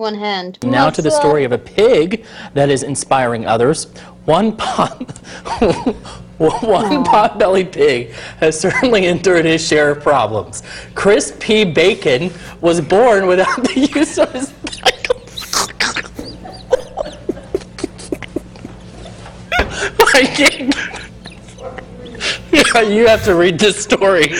One hand. Now What's to the story of a pig that is inspiring others. One pot, one pot-bellied pig has certainly endured his share of problems. Chris P. Bacon was born without the use of his. Yeah, you have to read this story.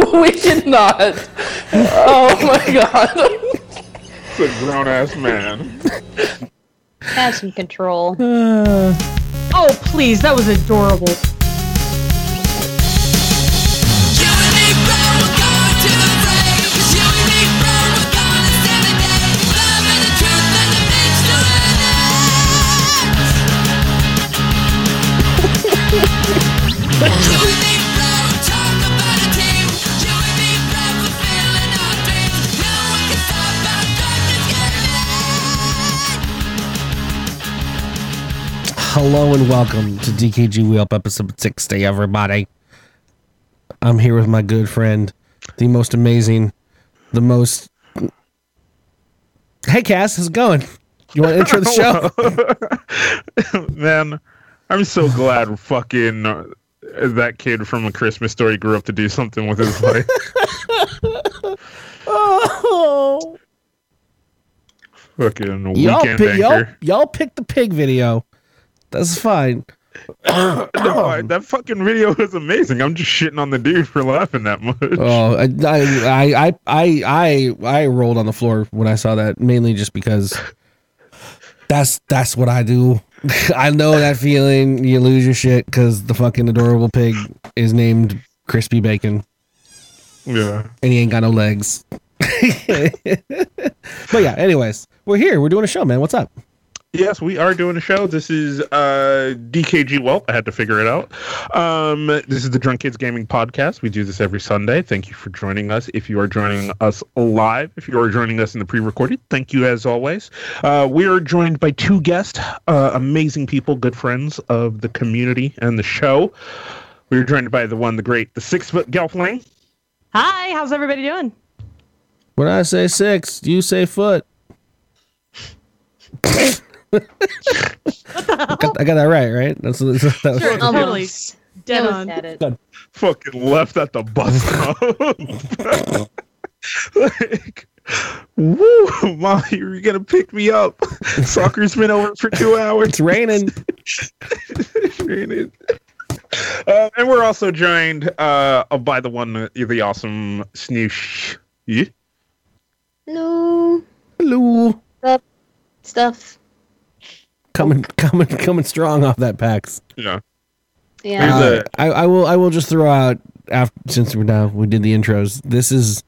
we did not. Oh my god. It's a grown ass man. Have some control. Oh, please, that was adorable. Hello and welcome to DKG Welp episode 60, everybody. I'm here with my good friend, the most amazing, the most. Hey, Cass, how's it going? You want to intro the show? Man, I'm so glad fucking uh, that kid from A Christmas Story grew up to do something with his life. oh, fucking y'all, weekend pick, y'all, y'all picked the pig video. That's fine. No, that fucking video was amazing. I'm just shitting on the dude for laughing that much. Oh, I, I, I, I, I, I rolled on the floor when I saw that, mainly just because that's that's what I do. I know that feeling. You lose your shit because the fucking adorable pig is named Crispy Bacon, Yeah. and he ain't got no legs. but yeah, anyways, we're here. We're doing a show, man. What's up? Yes, we are doing a show. This is uh, DKG Well, I had to figure it out. Um, this is the Drunk Kids Gaming Podcast. We do this every Sunday. Thank you for joining us. If you are joining us live, if you are joining us in the pre-recorded, thank you as always. Uh, we are joined by two guests, uh, amazing people, good friends of the community and the show. We are joined by the one, the great, the six-foot Gelfling. Hi, how's everybody doing? When I say six, you say foot. I, got, I got that right, right? That's, that's that was, Sure, totally Almost. dead Almost on. had it. Fucking left at the bus stop. like, woo, mom, you're gonna pick me up. Soccer's been over for two hours. It's raining. It's raining. Uh, and we're also joined uh, by the one, the awesome Snoosh. Yeah? No Hello. stuff. Coming, coming, coming strong off that PAX. Yeah. Yeah. Here's Uh, a- I, I will, I will just throw out after since we're now we did the intros. This is,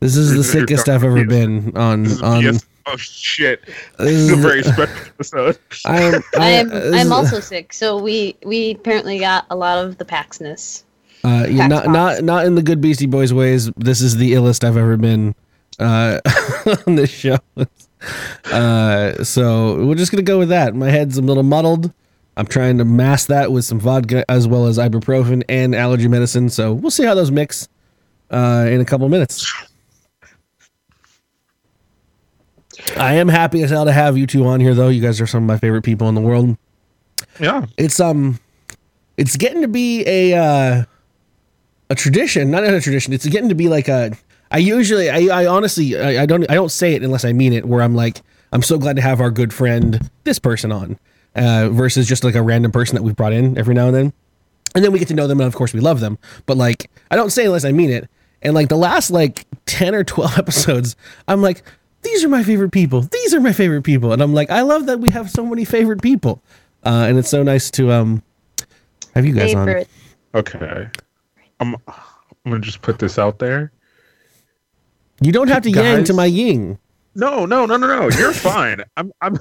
this is the sickest I've ever been on on. yes. Oh shit! This This is a very special episode. I am, I am. I'm also sick, so we we apparently got a lot of the Paxness. Uh, yeah, Pax not box. not not in the good Beastie Boys ways. This is the illest I've ever been uh, on this show. Uh, so we're just gonna go with that. My head's a little muddled. I'm trying to mask that with some vodka as well as ibuprofen and allergy medicine. So we'll see how those mix uh, in a couple minutes. I am happy as hell to have you two on here, though. You guys are some of my favorite people in the world Yeah. it's um it's getting to be a uh a tradition not a tradition it's getting to be like a i usually i, I honestly I, I don't i don't say it unless i mean it where i'm like i'm so glad to have our good friend this person on uh versus just like a random person that we've brought in every now and then and then we get to know them and of course we love them but like i don't say it unless i mean it and like the last like 10 or 12 episodes i'm like these are my favorite people these are my favorite people and i'm like i love that we have so many favorite people uh, and it's so nice to um have you guys Favorite. Okay. I'm. I'm gonna just put this out there. On. You don't have to yang to my ying. No, no, no, no, no. You're fine. I'm, I'm,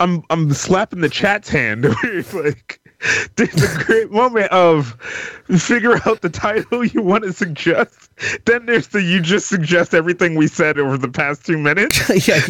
I'm, I'm slapping the chat's hand. like, there's a great moment of figure out the title you want to suggest. Then there's the you just suggest everything we said over the past two minutes. yeah,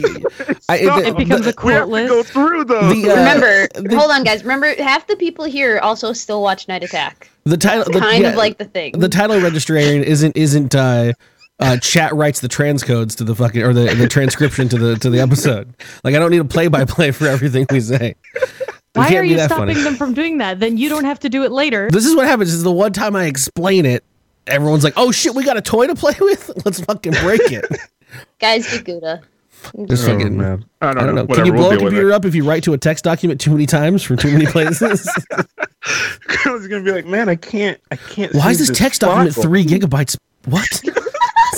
I, No, It becomes a we have quote to go through those. The, uh, Remember, the- hold on, guys. Remember, half the people here also still watch Night Attack. the title, the, Kind yeah, of like the thing. the title registration isn't isn't uh, uh, chat writes the transcodes to the fucking or the, the transcription to the to the episode. Like I don't need a play by play for everything we say. We Why can't are be you stopping funny. them from doing that? Then you don't have to do it later. This is what happens. Is the one time I explain it, everyone's like, "Oh shit, we got a toy to play with. Let's fucking break it." guys, get Gouda. Just Oh, fucking. man. I don't, I don't know. Whatever, Can you we'll blow a computer up if you write to a text document too many times from too many places? I was gonna be like, man, I can't, I can't. Why is see this text document file." three gigabytes? What?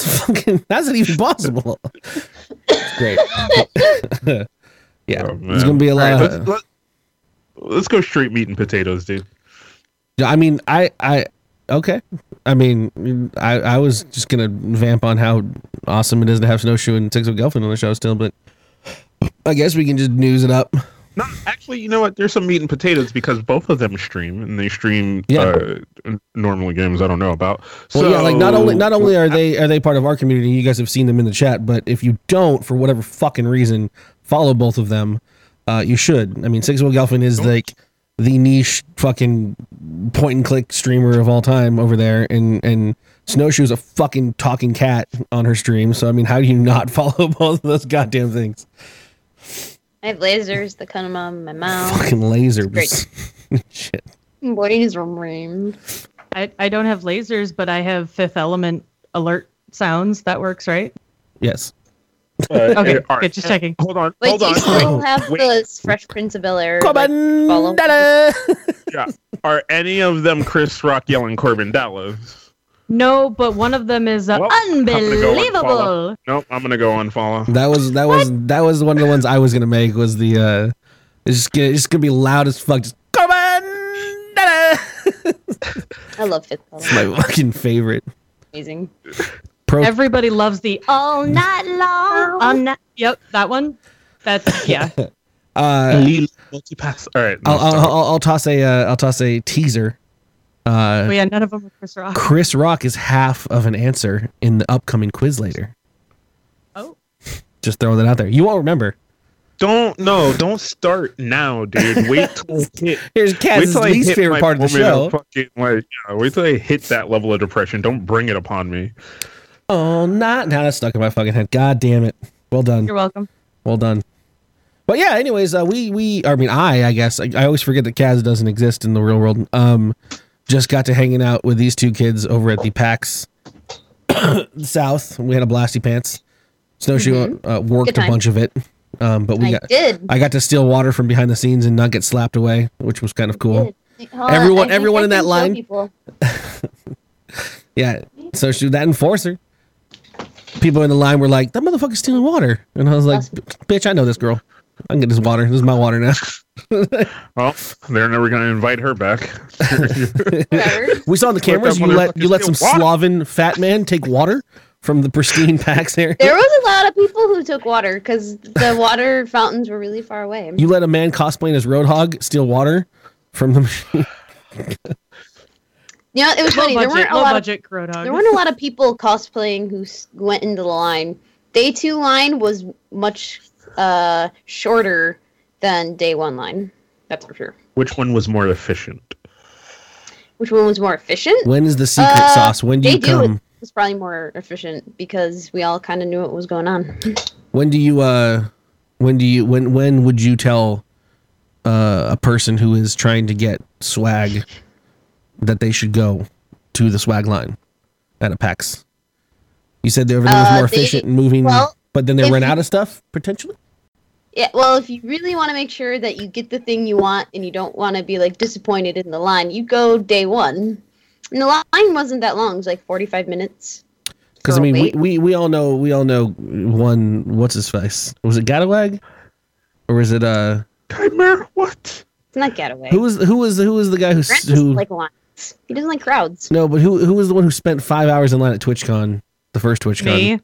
That's fucking. How's it even possible? Great. yeah, Oh, there's gonna be a lot. right, of, let's, let, let's go straight meat and potatoes, dude. Yeah, I mean, I, I, okay. I mean, I, I was just gonna vamp on how awesome it is to have Snowshoe and Six-foot Gelfling on the show still, but I guess we can just news it up. No, actually, you know what? There's some meat and potatoes because both of them stream, and they stream Yeah. uh, normally games I don't know about. Well, yeah, like not only So- not only are they are they part of our community, you guys have seen them in the chat, but if you don't, for whatever fucking reason, follow both of them, uh, you should. I mean, Six-foot Gelfling is like the niche fucking point and click streamer of all time over there, and and Snowshoe's a fucking talking cat on her stream. So I mean, how do you not follow both of those goddamn things? I have lasers that come out of my mouth. Fucking lasers. great. Shit. Boys are. I, I don't have lasers, but I have Fifth Element alert sounds. That works, right? Yes. Uh, Okay, all right. good. Just checking. Hold on, Wait, hold do on. you still have wait. the Fresh Prince of Bel Air? like, follow? Yeah. Are any of them Chris Rock yelling Korben Dallas? No, but one of them is uh, Well, I'm gonna go unbelievable. unfollow. Nope, I'm gonna go unfollow. That was that was that was one of the ones I was gonna make was the uh it's just gonna, it's just gonna be loud as fuck. Just come on, I love Fifth It's my fucking favorite. Amazing. Pro Everybody loves the all night long. All night. Yep, that one. That's yeah. uh Multipass. All right. I'll, I'll. I'll, I'll toss a uh, I'll toss a teaser. Uh But yeah, none of them are Chris Rock. Chris Rock is half of an answer in the upcoming quiz later. Oh, Just throwing that out there. You won't remember. Don't no, don't start now, dude. Wait till I hit. Here's Wait Kaz's till I least hit favorite part of the show. fucking, like, yeah, wait till I hit that level of depression. Don't bring it upon me. Oh, not now that's stuck in my fucking head. God damn it. Well done. you're welcome. Well done. But yeah, anyways, uh, we we I mean I I guess I, I always forget that Kaz doesn't exist in the real world. Um, just got to hanging out with these two kids over at the PAX South. We had a blasty pants. Snowshoe uh, worked a bunch of it. Um, but we I got did. I got to steal water from behind the scenes and not get slapped away, which was kind of cool. Did. Everyone- everyone in that line- Yeah. So she that enforcer. People in the line were like, "That motherfucker's stealing water," and I was like, "Bitch, I know this girl. I can get this water. This is my water now." Well, they're never gonna invite her back. We saw on the cameras you let you let some motherfucker water. Slaven fat man take water from the pristine PAX area. There was a lot of people who took water because the water fountains were really far away. You let a man cosplaying as Roadhog steal water from the machine. Yeah, it was Low funny. There budget, weren't a lot budget of Dog. there weren't a lot of people cosplaying who went into the line. Day two line was much uh, shorter than day one line. That's for sure. Which one was more efficient? Which one was more efficient? When is the secret Uh, sauce? When do day you two come? was probably more efficient because we all kind of knew what was going on. When do you uh when do you when when would you tell uh a person who is trying to get swag that they should go to the swag line at a PAX? You said that everything was Uh, more they- efficient and moving, well, but then they if ran you- out of stuff potentially. Yeah, well, if you really want to make sure that you get the thing you want and you don't want to be like disappointed in the line, you go day one. And the line wasn't that long; it was like forty-five minutes. Because I mean, we, we we all know we all know one. What's his face? Was it Gadawag, or was it uh Nightmare? What? it's not getaway. who was who was who was the guy who Grant who doesn't like lines. He doesn't like crowds. no, but who who was the one who spent five hours in line at TwitchCon, the first TwitchCon? Me.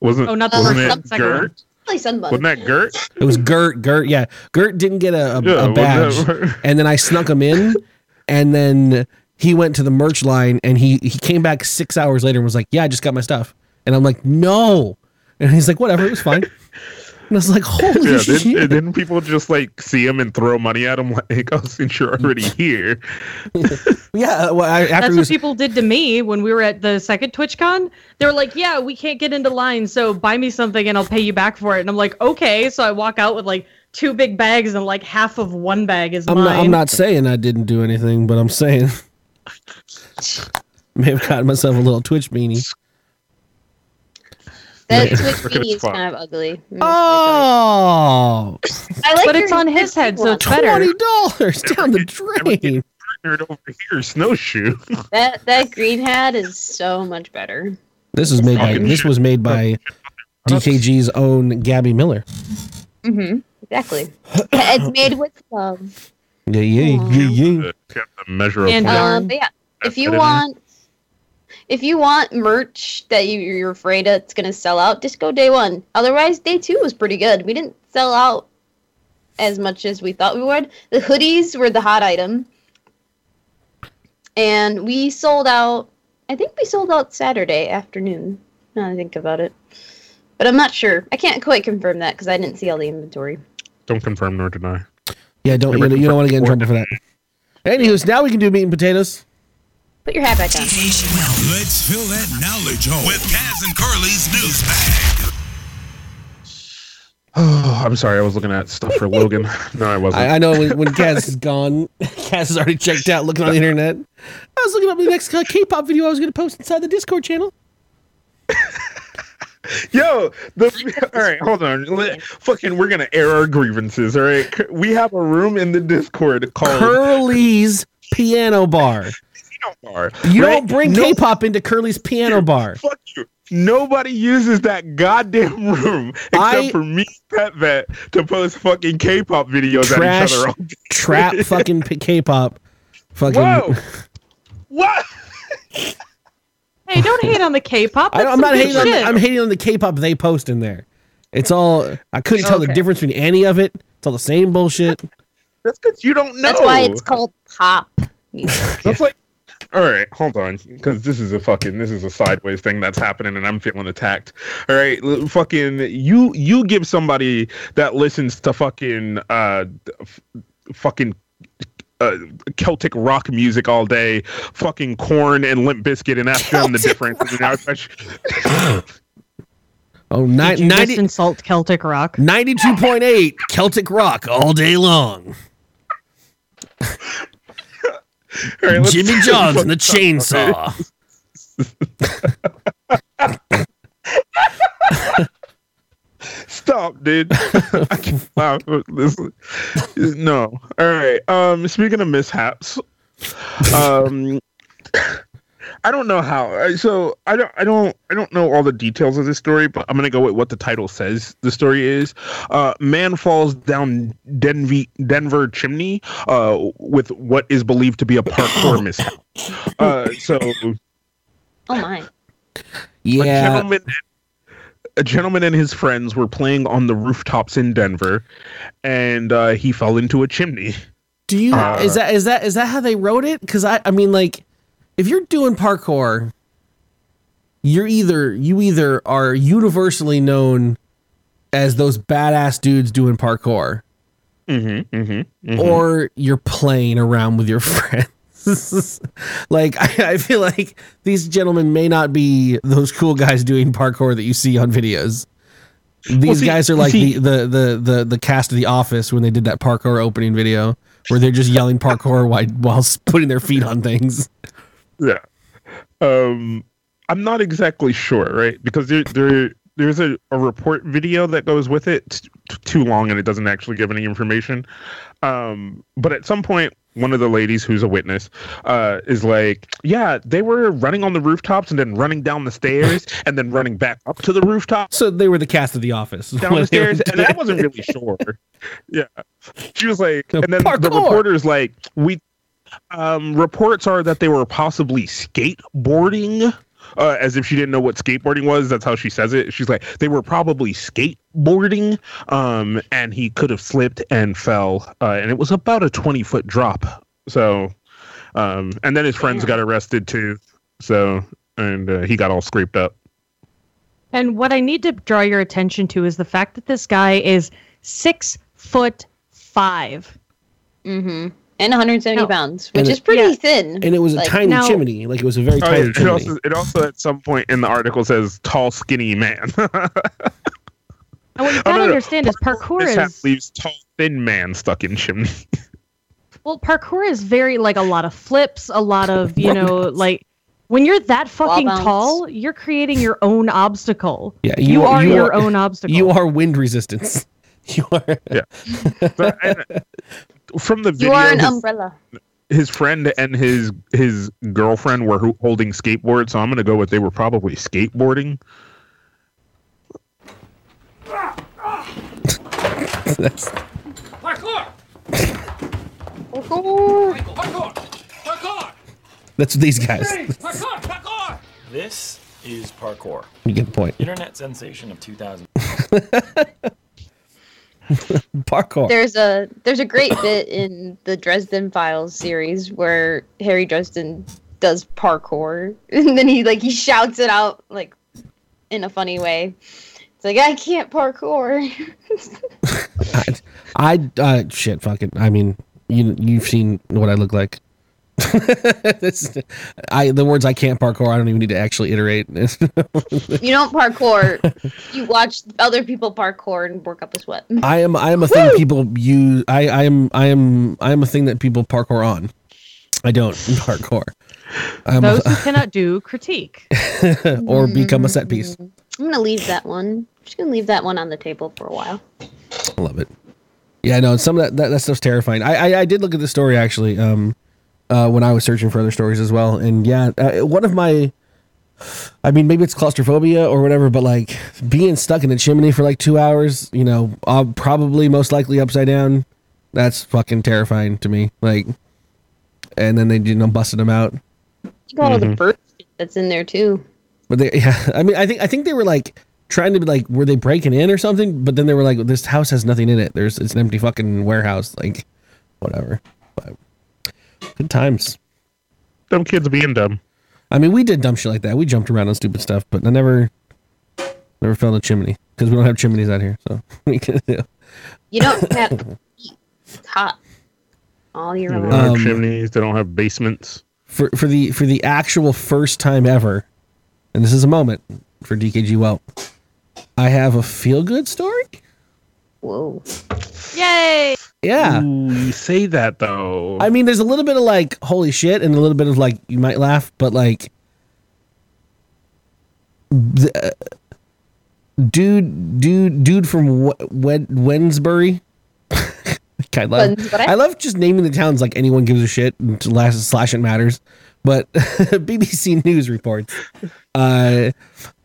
Wasn't Oh, not the wasn't first it one, second one. Gert? Probably Sunbun. Wasn't that Gert? It was Gert. Gert, yeah. Gert didn't get a, a, Yeah, a badge, and then I snuck him in, and then he went to the merch line, and he he came back six hours later and was like, "Yeah, I just got my stuff," and I'm like, "No," and he's like, "Whatever, it was fine." And I was like, "Holy Yeah, shit!" then, and then people just like see him and throw money at him like, oh, since you're already here. yeah, uh, well, I, after That's he what people did to me when we were at the second TwitchCon. They were like, "Yeah, we can't get into line, so buy me something and I'll pay you back for it." And I'm like, "Okay." So I walk out with like two big bags and like half of one bag is I'm mine. not, I'm not saying I didn't do anything, but I'm saying may have gotten myself a little Twitch beanie. That Yeah. Twitch Look its is kind of ugly. Mm, Oh, I like But it's on his head, so it's better. twenty dollars down the drain. Nerd over here, snowshoe. That that green hat is so much better. This is made by this was made by DKG's own Gabby Miller. Mm-hmm. Exactly. it's made with love. Yeah, yeah, yeah, yeah. Got the measure of And, uh, Um, but yeah, if you Editing. want, if you want merch that you, you're afraid it's gonna sell out, just go day one. Otherwise, day two was pretty good. We didn't sell out as much as we thought we would. The hoodies were the hot item, and we sold out. I think we sold out Saturday afternoon. Now that I think about it, but I'm not sure. I can't quite confirm that because I didn't see all the inventory. Don't confirm nor deny. Yeah, don't you, Never don't- you don't want to get in trouble for that. Anywho, now we can do meat and potatoes. Put your hat back on. Let's fill that knowledge hole with Kaz and Curly's news bag. Oh, I'm sorry. I was looking at stuff for Logan. No, I wasn't. I, I know when, when Kaz is gone, Kaz has already checked out looking on the internet. I was looking up the next uh, K-pop video I was going to post inside the Discord channel. Yo, the all right, hold on. Let- fucking, we're gonna air our grievances. All right, we have a room in the Discord called Curly's Piano Bar. Casino Bar. You right? don't bring No- K-pop into Curly's Piano Bar. Fuck you. Nobody uses that goddamn room except I- for me, Pet Vet, to post fucking K-pop videos Trash, at each other. All day. trap, fucking p- K-pop. Fucking. Whoa! what? Hey, don't hate on the K-pop. I, That's I'm not hating on. shit. I'm hating on the K-pop they post in there. It's all. I couldn't tell the difference between any of it. It's all the same bullshit. That's because you don't know. That's why it's called pop music. That's like. All right, hold on, because this is a fucking this is a sideways thing that's happening, and I'm feeling attacked. All right, l- fucking you you give somebody that listens to fucking uh f- fucking uh, Celtic rock music all day, fucking Korn and Limp Bizkit, and ask them the difference. And Oh, ni- Did you 90, just insult Celtic rock? 92.8 Celtic rock all day long. right, Jimmy John's and the chainsaw. Stop, dude. I can't laugh at this. No. All right. Um. Speaking of mishaps, um, I don't know how. So I don't. I don't. I don't know all the details of this story, but I'm gonna go with what the title says. The story is: uh, man falls down Denver Denver chimney uh, with what is believed to be a parkour mishap. Uh, so Oh my. a Yeah. gentleman a gentleman and his friends were playing on the rooftops in Denver and uh, he fell into a chimney. Do you Uh, is that is that is that how they wrote it? Because I I mean like if you're doing parkour, you're either you either are universally known as those badass dudes doing parkour, Mm-hmm, mm-hmm, or you're playing around with your friends. like I, I feel like these gentlemen may not be those cool guys doing parkour that you see on videos. These see- guys are like see- the, the the the the cast of The Office when they did that parkour opening video where they're just yelling parkour while while putting their feet on things. Yeah. Um, I'm not exactly sure, right? Because there, there there's a, a report video that goes with it. It's too long and it doesn't actually give any information. Um, but at some point, one of the ladies who's a witness uh, is like, "Yeah, they were running on the rooftops and then running down the stairs and then running back up to the rooftop." So they were the cast of The Office. down the stairs, and I wasn't really sure. Yeah, she was like, and then the reporter's like, we. Um, reports are that they were possibly skateboarding uh, as if she didn't know what skateboarding was. That's how she says it. She's like, they were probably skateboarding, um, and he could have slipped and fell, uh, and it was about a twenty foot drop. So, um, and then his friends got arrested too. So, and uh, he got all scraped up. And what I need to draw your attention to is the fact that this guy is six foot five. Mm-hmm. And 170 No. pounds, which And is it- pretty Yeah. thin. And it was a Like, tiny now- chimney. Like it was a very Oh, tiny yeah, it chimney. also it also at some point in the article says tall skinny man. And what you Oh, gotta no, no. understand is parkour Mishap is leaves tall thin man stuck in chimney. well, parkour is very like a lot of flips, a lot of you know, like when you're that fucking tall, you're creating your own obstacle. Yeah, you, you- are you your are- own obstacle. You are wind resistance. You are. But, and, from the video, you are an his, umbrella. his friend and his his girlfriend were holding skateboards, so I'm gonna go with they were probably skateboarding. That's, Parkour! Parkour! Parkour! Parkour! that's these guys. Parkour! Parkour! This is parkour, You get the point. internet sensation of 2000. Parkour. There's a there's a great bit in the Dresden Files series where Harry Dresden does parkour, and then he like he shouts it out like in a funny way. It's like I can't parkour. I, I uh, shit. Fuck it. I mean, you you've seen what I look like. That's, I the words I can't parkour. I don't even need to actually iterate. you don't parkour. You watch other people parkour and work up a sweat. I am I am a thing people use. I I am I am I am a thing that people parkour on. I don't parkour. I'm Those who cannot do critique. or become a set piece. I'm gonna leave that one. I'm just gonna leave that one on the table for a while. I love it. Yeah, no, some of that, that that stuff's terrifying. I, I I did look at the story actually, um, uh, when I was searching for other stories as well, and yeah, uh, one of my, I mean, maybe it's claustrophobia or whatever, but like being stuck in a chimney for like two hours, you know, uh, probably most likely upside down, that's fucking terrifying to me. Like, and then they you know busted them out, You got all the bird that's in there too. but they yeah, I mean, I think I think they were like trying to be like, were they breaking in or something? But then they were like, this house has nothing in it. There's it's an empty fucking warehouse, like whatever. But good times. Dumb kids being dumb. I mean, we did dumb shit like that. We jumped around on stupid stuff, but I never, never fell in a chimney because we don't have chimneys out here. So we can do. You don't have heat. Hot all year They round. don't have Um, chimneys. They don't have basements. for for the for the actual first time ever, and this is a moment for DKG Welp. I have a feel good story. Whoa. Yay! Yeah. Ooh, you say that though. I mean, there's a little bit of like holy shit, and a little bit of like you might laugh, but like, the, uh, dude, dude, dude from w- Wed- Wednesbury. I love, Wednesbury? I love just naming the towns like anyone gives a shit and slash, slash it matters. But BBC News reports uh,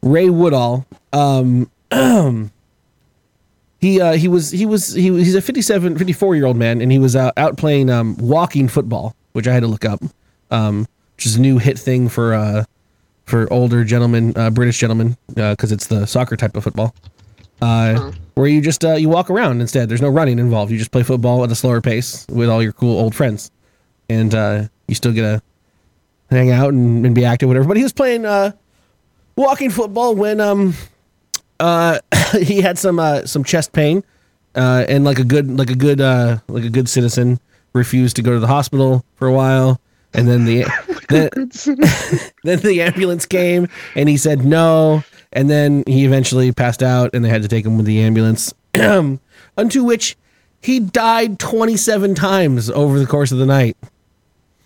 Ray Woodall. Um, he uh, he was he was he was, he's a 57 54 year old man and he was uh, out playing um, walking football which i had to look up um, which is a new hit thing for uh, for older gentlemen uh, british gentlemen because it's the soccer type of football. Uh, where you just uh, you walk around instead. There's no running involved. You just play football at a slower pace with all your cool old friends. And uh, you still get to hang out and, and be active whatever. But he was playing uh, walking football when um uh he had some uh some chest pain uh and like a good like a good uh like a good citizen refused to go to the hospital for a while. And then the then, then the ambulance came and he said no. And then he eventually passed out and they had to take him with the ambulance. Unto which he died 27 times over the course of the night.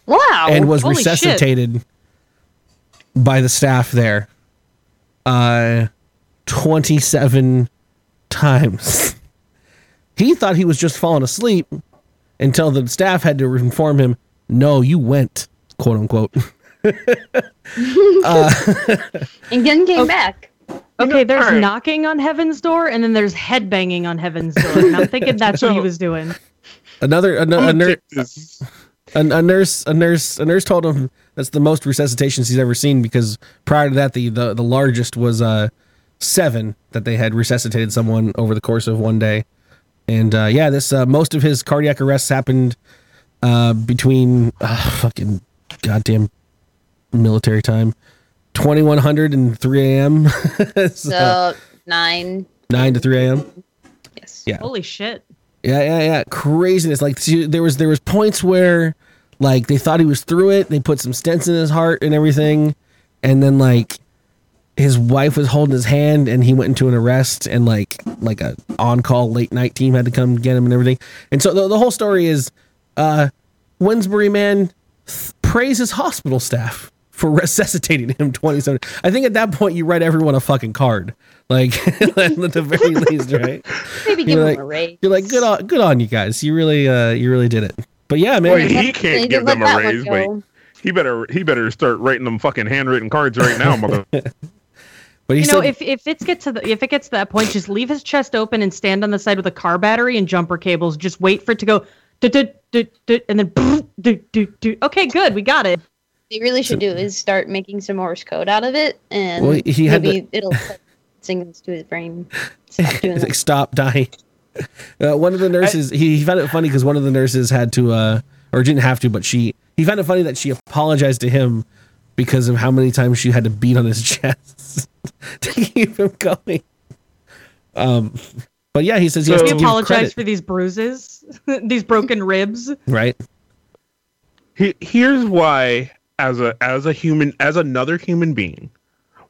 Wow. and was holy shit. resuscitated by the staff there. Uh 27 times he thought he was just falling asleep until the staff had to inform him no you went quote unquote and then came back. Okay, there's alright. knocking on heaven's door, and then there's headbanging on heaven's door. And I'm thinking that's what he was doing. another I'm another, gonna another take this. a, a nurse, a nurse, a nurse told him that's the most resuscitations he's ever seen because prior to that, the the, the largest was uh seven that they had resuscitated someone over the course of one day, and uh, yeah, this uh, most of his cardiac arrests happened uh, between uh, fucking goddamn military time, 2100 and 3 a.m. so, So nine. 9 to 3 a.m. Yes. Yeah. Holy shit. Yeah, yeah, yeah. Craziness. Like see, there was there was points where like they thought he was through it. They put some stents in his heart and everything, and then like his wife was holding his hand and he went into an arrest and like like a on call late night team had to come get him and everything. And so the, the whole story is uh Winsbury man th- praises hospital staff for resuscitating him 27 i think at that point you write everyone a fucking card like at the very least right Maybe give You're him like- a raise. you're like good on good on you guys. You really uh you really did it. But yeah, man. Boy, he can't give them a raise. Wait, go. he better he better start writing them fucking handwritten cards right now, mother. But he You know, said if if it gets to the if it gets to that point, just leave his chest open and stand on the side with a car battery and jumper cables. Just wait for it to go, du- du- du- du- and then du- du- du. okay, good, we got it. They really should do is start making some Morse code out of it, and Well, he had maybe it'll put signals to his brain. Stop doing like stop dying. Uh, one of the nurses he, he found it funny because one of the nurses had to uh or didn't have to, but she he found it funny that she apologized to him because of how many times she had to beat on his chest to keep him going. Um but yeah, he says he has So- to We apologize for these bruises, these broken ribs. right? He- Here's why, as a as a human, as another human being,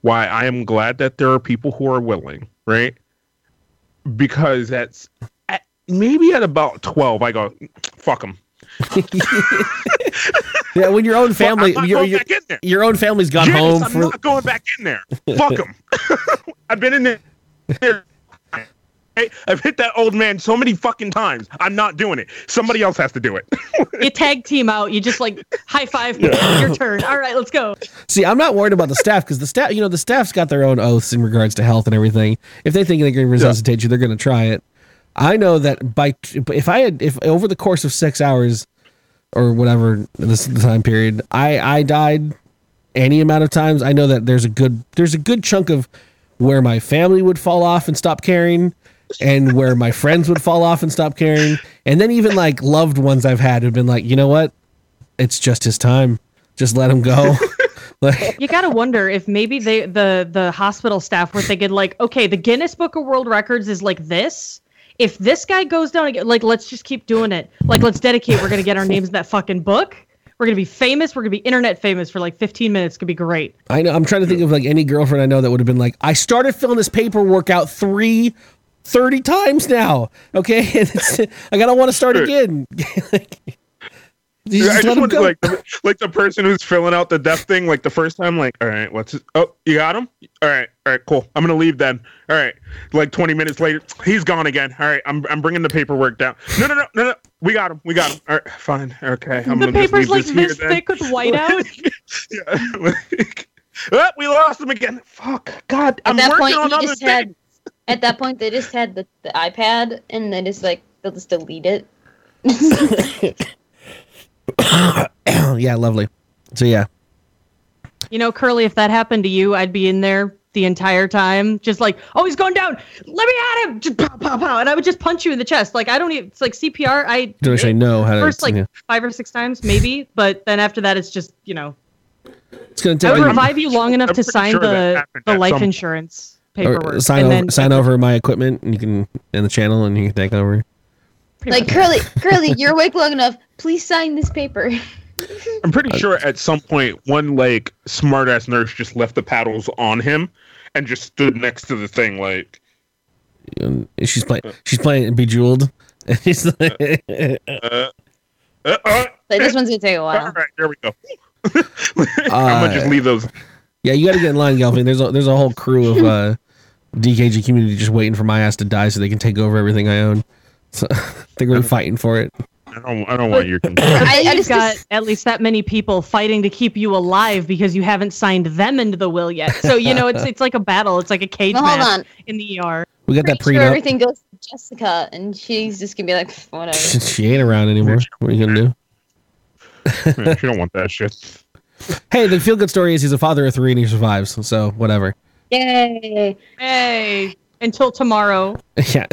why I am glad that there are people who are willing, right? Because that's at, maybe at about twelve, I go, fuck them. Yeah, when your own family I'm not your, going your, back in there. your own family's gone Janice, home I'm for not going back in there. Fuck them. I've been in there. Hey, I've hit that old man so many fucking times. I'm not doing it. Somebody else has to do it. You tag team out. You just like high five. Your turn. All right, let's go. See, I'm not worried about the staff because the staff, you know, the staff's got their own oaths in regards to health and everything. If they think they can resuscitate you, they're going to try it. I know that by if I had if over the course of six hours or whatever this the time period, I I died any amount of times. I know that there's a good there's a good chunk of where my family would fall off and stop caring. And where my friends would fall off and stop caring, and then even like loved ones I've had have been like, you know what, it's just his time. Just let him go. like, You gotta wonder if maybe they the the hospital staff were thinking like, okay, the Guinness Book of World Records is like this. If this guy goes down again, like let's just keep doing it. Like let's dedicate. We're gonna get our names in that fucking book. We're gonna be famous. We're gonna be internet famous for like 15 minutes. Could be great. I know. I'm trying to think of like any girlfriend I know that would have been like, I started filling this paperwork out three, 30 times now. Okay. I gotta want to start again. like, you I just let just want to like the, like the person who's filling out the death thing like the first time like all right what's it? oh you got him? All right all right cool. I'm gonna leave then. All right. Like 20 minutes later he's gone again. All right I'm I'm bringing the paperwork down. No no no no no. We got him we got him. All right fine. Okay I'm the gonna just paper's leave like this here this then. thick with whiteout. yeah like, oh, we lost him again. Fuck. God At I'm that working point, on other just things. had. At that point, they just had the, the iPad, and they just like they'll just delete it. yeah, lovely. So yeah, You know, Curly, if that happened to you, I'd be in there the entire time, just like, oh, he's going down. Let me at him. Just pow, pow, pow. And I would just punch you in the chest. Like, I don't even, it's like CPR. I don't actually know how to. first like yeah. five or six times, maybe. But then after that, it's just, you know, It's gonna take. I take would like, revive you long enough I'm to sign sure the, the life some- insurance or paperwork. sign and over then sign over my equipment, and you can in the channel, and you can take over. Pretty Like. Curly, Curly, you're awake long enough. Please sign this paper. I'm pretty sure at some point one like smart ass nurse just left the paddles on him and just stood next to the thing like And she's playing. She's playing Bejeweled. And she's like, uh, uh, uh, Like this one's gonna take a while. All right, there we go I'm gonna just Uh, leave those Yeah, you got to get in line, Gelfling. There's a there's a whole crew of uh, DKG community just waiting for my ass to die so they can take over everything I own. So they're really fighting for it. I don't, I don't want your But I- I just- got at least that many people fighting to keep you alive because you haven't signed them into the will yet. So you know it's it's like a battle. It's like a cage Well, hold match on. in the ER. We got that Pretty sure everything goes to Jessica, and she's just gonna be like, whatever. she ain't around anymore. What are you gonna do? Yeah, she don't want that shit. Hey, the feel good story is he's a father of three and he survives. So whatever. Yay! Hey, until tomorrow. Yeah.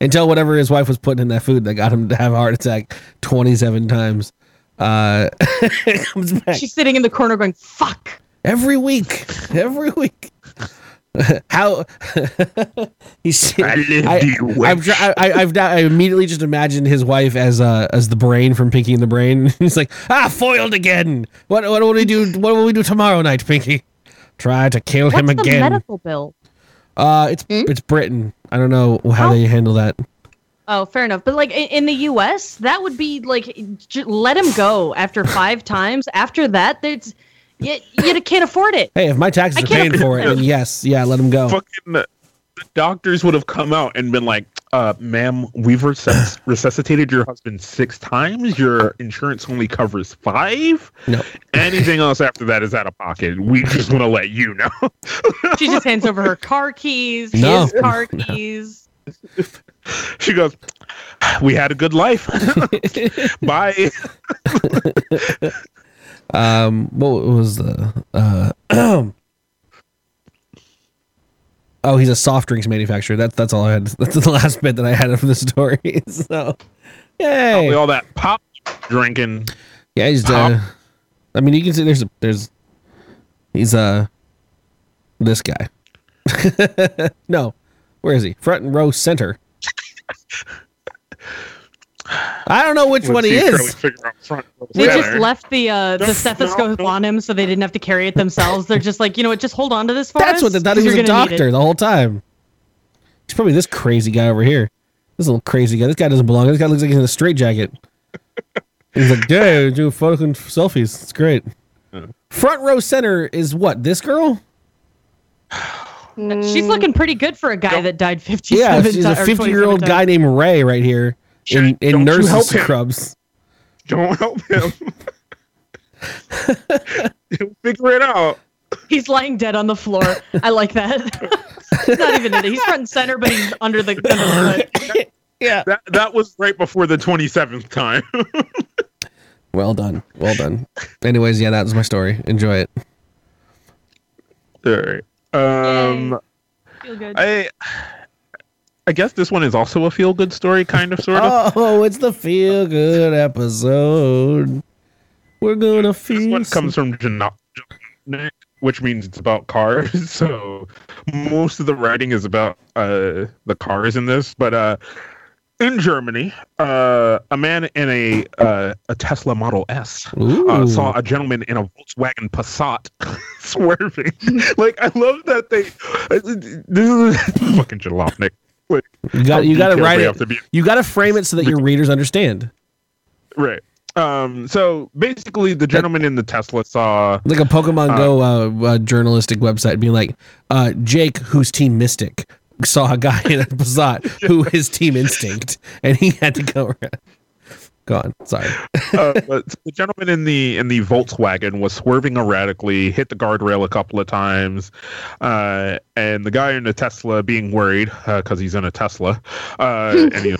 Until whatever his wife was putting in that food that got him to have a heart attack 27 times. Uh, comes back She's sitting in the corner going, "Fuck." every week. Every week. How he's I lived I, you, I've, I, I, I've I immediately just imagined his wife as uh as the brain from Pinky and the Brain. He's like, ah, foiled again. What what will we do? What will we do tomorrow night, Pinky? Try to kill What's him the again. medical bill? Uh, it's it's Britain. I don't know how How- they handle that. Oh, fair enough. But like in, in the U.S., that would be like j- let him go after five times. After that, there's you, you can't afford it. Hey, if my taxes I are paying for it, afford then yes, yeah, let him go. Fucking the doctors would have come out and been like, uh, ma'am, we've resus- resuscitated your husband six times. Your insurance only covers five. No. Anything else after that is out of pocket. We just want to let you know. She just hands over her car keys, No. his car keys. she goes, we had a good life. Bye. Um, what was the uh? oh, he's a soft drinks manufacturer. That's that's all I had. That's the last bit that I had of the story. So, yay! All that pop drinking. Yeah, he's. Uh, I mean, you can see there's a, there's he's uh this guy. no, where is he? Front and row center. I don't know which Let's one he see if Curly is. figure out They just left the uh, the stethoscope no, no. on him so they didn't have to carry it themselves. They're just like, you know what, just hold on to this for That's us. what they thought 'cause he was a gonna need it." doctor the whole time. He's probably this crazy guy over here. This little crazy guy. This guy doesn't belong. This guy looks like he's in a straitjacket. He's like, dude, do photo and selfies. It's great. Front row center is what? This girl? She's looking pretty good for a guy that died 57 Yeah, she's a 50 year old guy named Ray right here in, in Don't you nurse help him. scrubs. Don't help him. He'll figure it out. He's lying dead on the floor. I like that. he's not even in it. He's front and center, but he's under the, under the hood. Yeah. That that was right before the twenty seventh time. Well done. Well done. Anyways, yeah, that was my story. Enjoy it. All right. Um, Feel good. I I guess this one is also a feel good story, kind of, sort of. Oh, it's the feel good episode. We're gonna feel. this one comes from Nick, which means it's about cars. So most of the writing is about uh, the cars in this. But uh, in Germany, uh, a man in a uh, a Tesla Model S uh, saw a gentleman in a Volkswagen Passat swerving. like I love that they. This is fucking Jalopnik. Like, You got you got to write it. to be. You got to frame it so that your readers understand. Right. Um. So basically, the gentleman in the Tesla saw Like a Pokemon Uh, Go uh, uh, journalistic website being like, uh, Jake, who's Team Mystic, saw a guy in a Passat who is Team Instinct, and he had to go around. Go on. Sorry. uh, but the gentleman in the in the Volkswagen was swerving erratically, hit the guardrail a couple of times, uh, and the guy in the Tesla, being worried because he's in a Tesla, uh, and he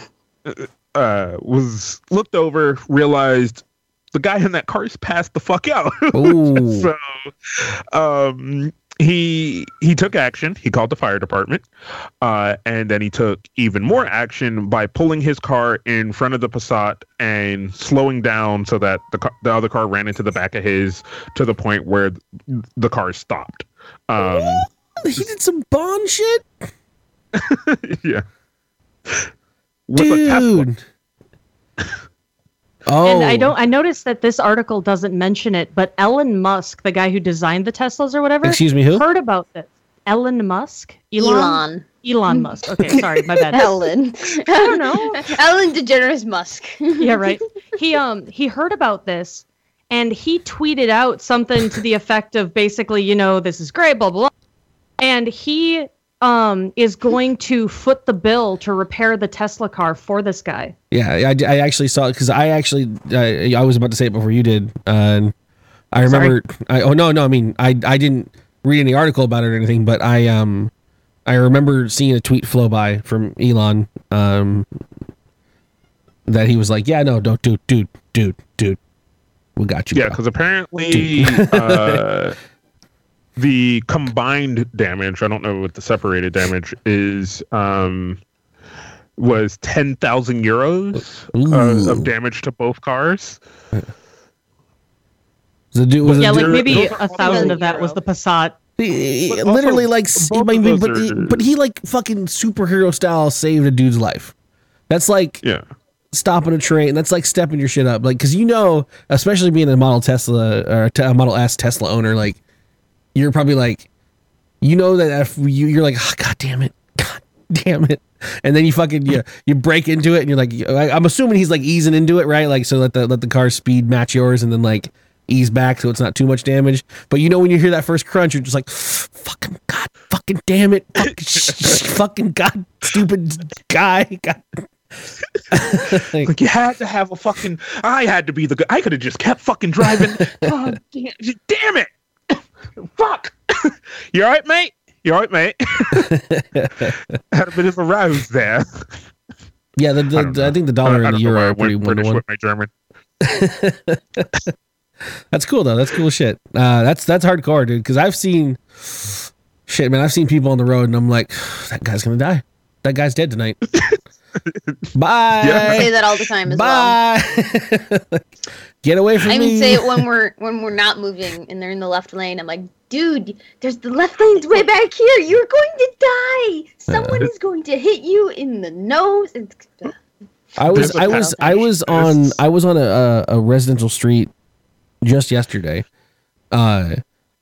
uh, was looked over, realized the guy in that car's passed the fuck out. Ooh. so, um, he he took action. He called the fire department, uh, and then he took even more action by pulling his car in front of the Passat and slowing down so that the car, the other car ran into the back of his to the point where the car stopped. Um, he did some Bond shit, yeah. With a dude. Oh, And I don't. I noticed that this article doesn't mention it, but Elon Musk, the guy who designed the Teslas or whatever, Excuse me, who? heard about this. Elon Musk. Elon. Elon Musk. Okay, sorry, my bad. Ellen. I don't know. Ellen DeGeneres Musk. yeah, right. He um he heard about this and he tweeted out something to the effect of basically, you know, this is great, blah blah. blah. And he um is going to foot the bill to repair the Tesla car for this guy. Yeah, I, I actually saw it because I actually uh, I was about to say it before you did. Uh, and I remember. I, oh no, no, I mean I I didn't read any article about it or anything, but I um I remember seeing a tweet flow by from Elon um that he was like, yeah, no, don't, do dude, dude, dude, dude, We got you. Yeah, because apparently uh, the combined damage, I don't know what the separated damage is, um, was 10,000 euros uh, of damage to both cars. Was it, do- was it Yeah, like do- maybe a thousand of that euro. was the Passat. But literally also, like s- both I mean, those but, he, are- but he like fucking superhero style saved a dude's life. That's like Yeah. stopping a train. That's like stepping your shit up. Like, cause you know, especially being a Model Tesla or a Model S Tesla owner, like you're probably like, you know that if you you're like, oh, god damn it, god damn it, and then you fucking you you break into it and you're like, I'm assuming he's like easing into it, right? Like so let the let the car's speed match yours and then like ease back so it's not too much damage. But you know when you hear that first crunch, you're just like, fucking god, fucking damn it, fucking, fucking god, stupid guy, god. Like you had to have a fucking. I had to be the. guy. I could have just kept fucking driving. God damn, damn it! Fuck! You all right, mate? You all right, mate? had a bit of a rouse there. Yeah, the, I, the, don't I, think the dollar don't and the know why I euro are pretty went one to British one. with my German. That's cool though. That's cool shit. Uh, that's that's hardcore, dude. Because I've seen shit, man. I've seen people on the road, and I'm like, that guy's gonna die. That guy's dead tonight. Bye. Yeah. I say that all the time as well. Bye. Get away from me. I me. even say it when we're when we're not moving and they're in the left lane. I'm like, dude, there's the left lane's way back here. You're going to die. Someone is going to hit you in the nose. I was I was I was on I was on a, a, a residential street just yesterday. Uh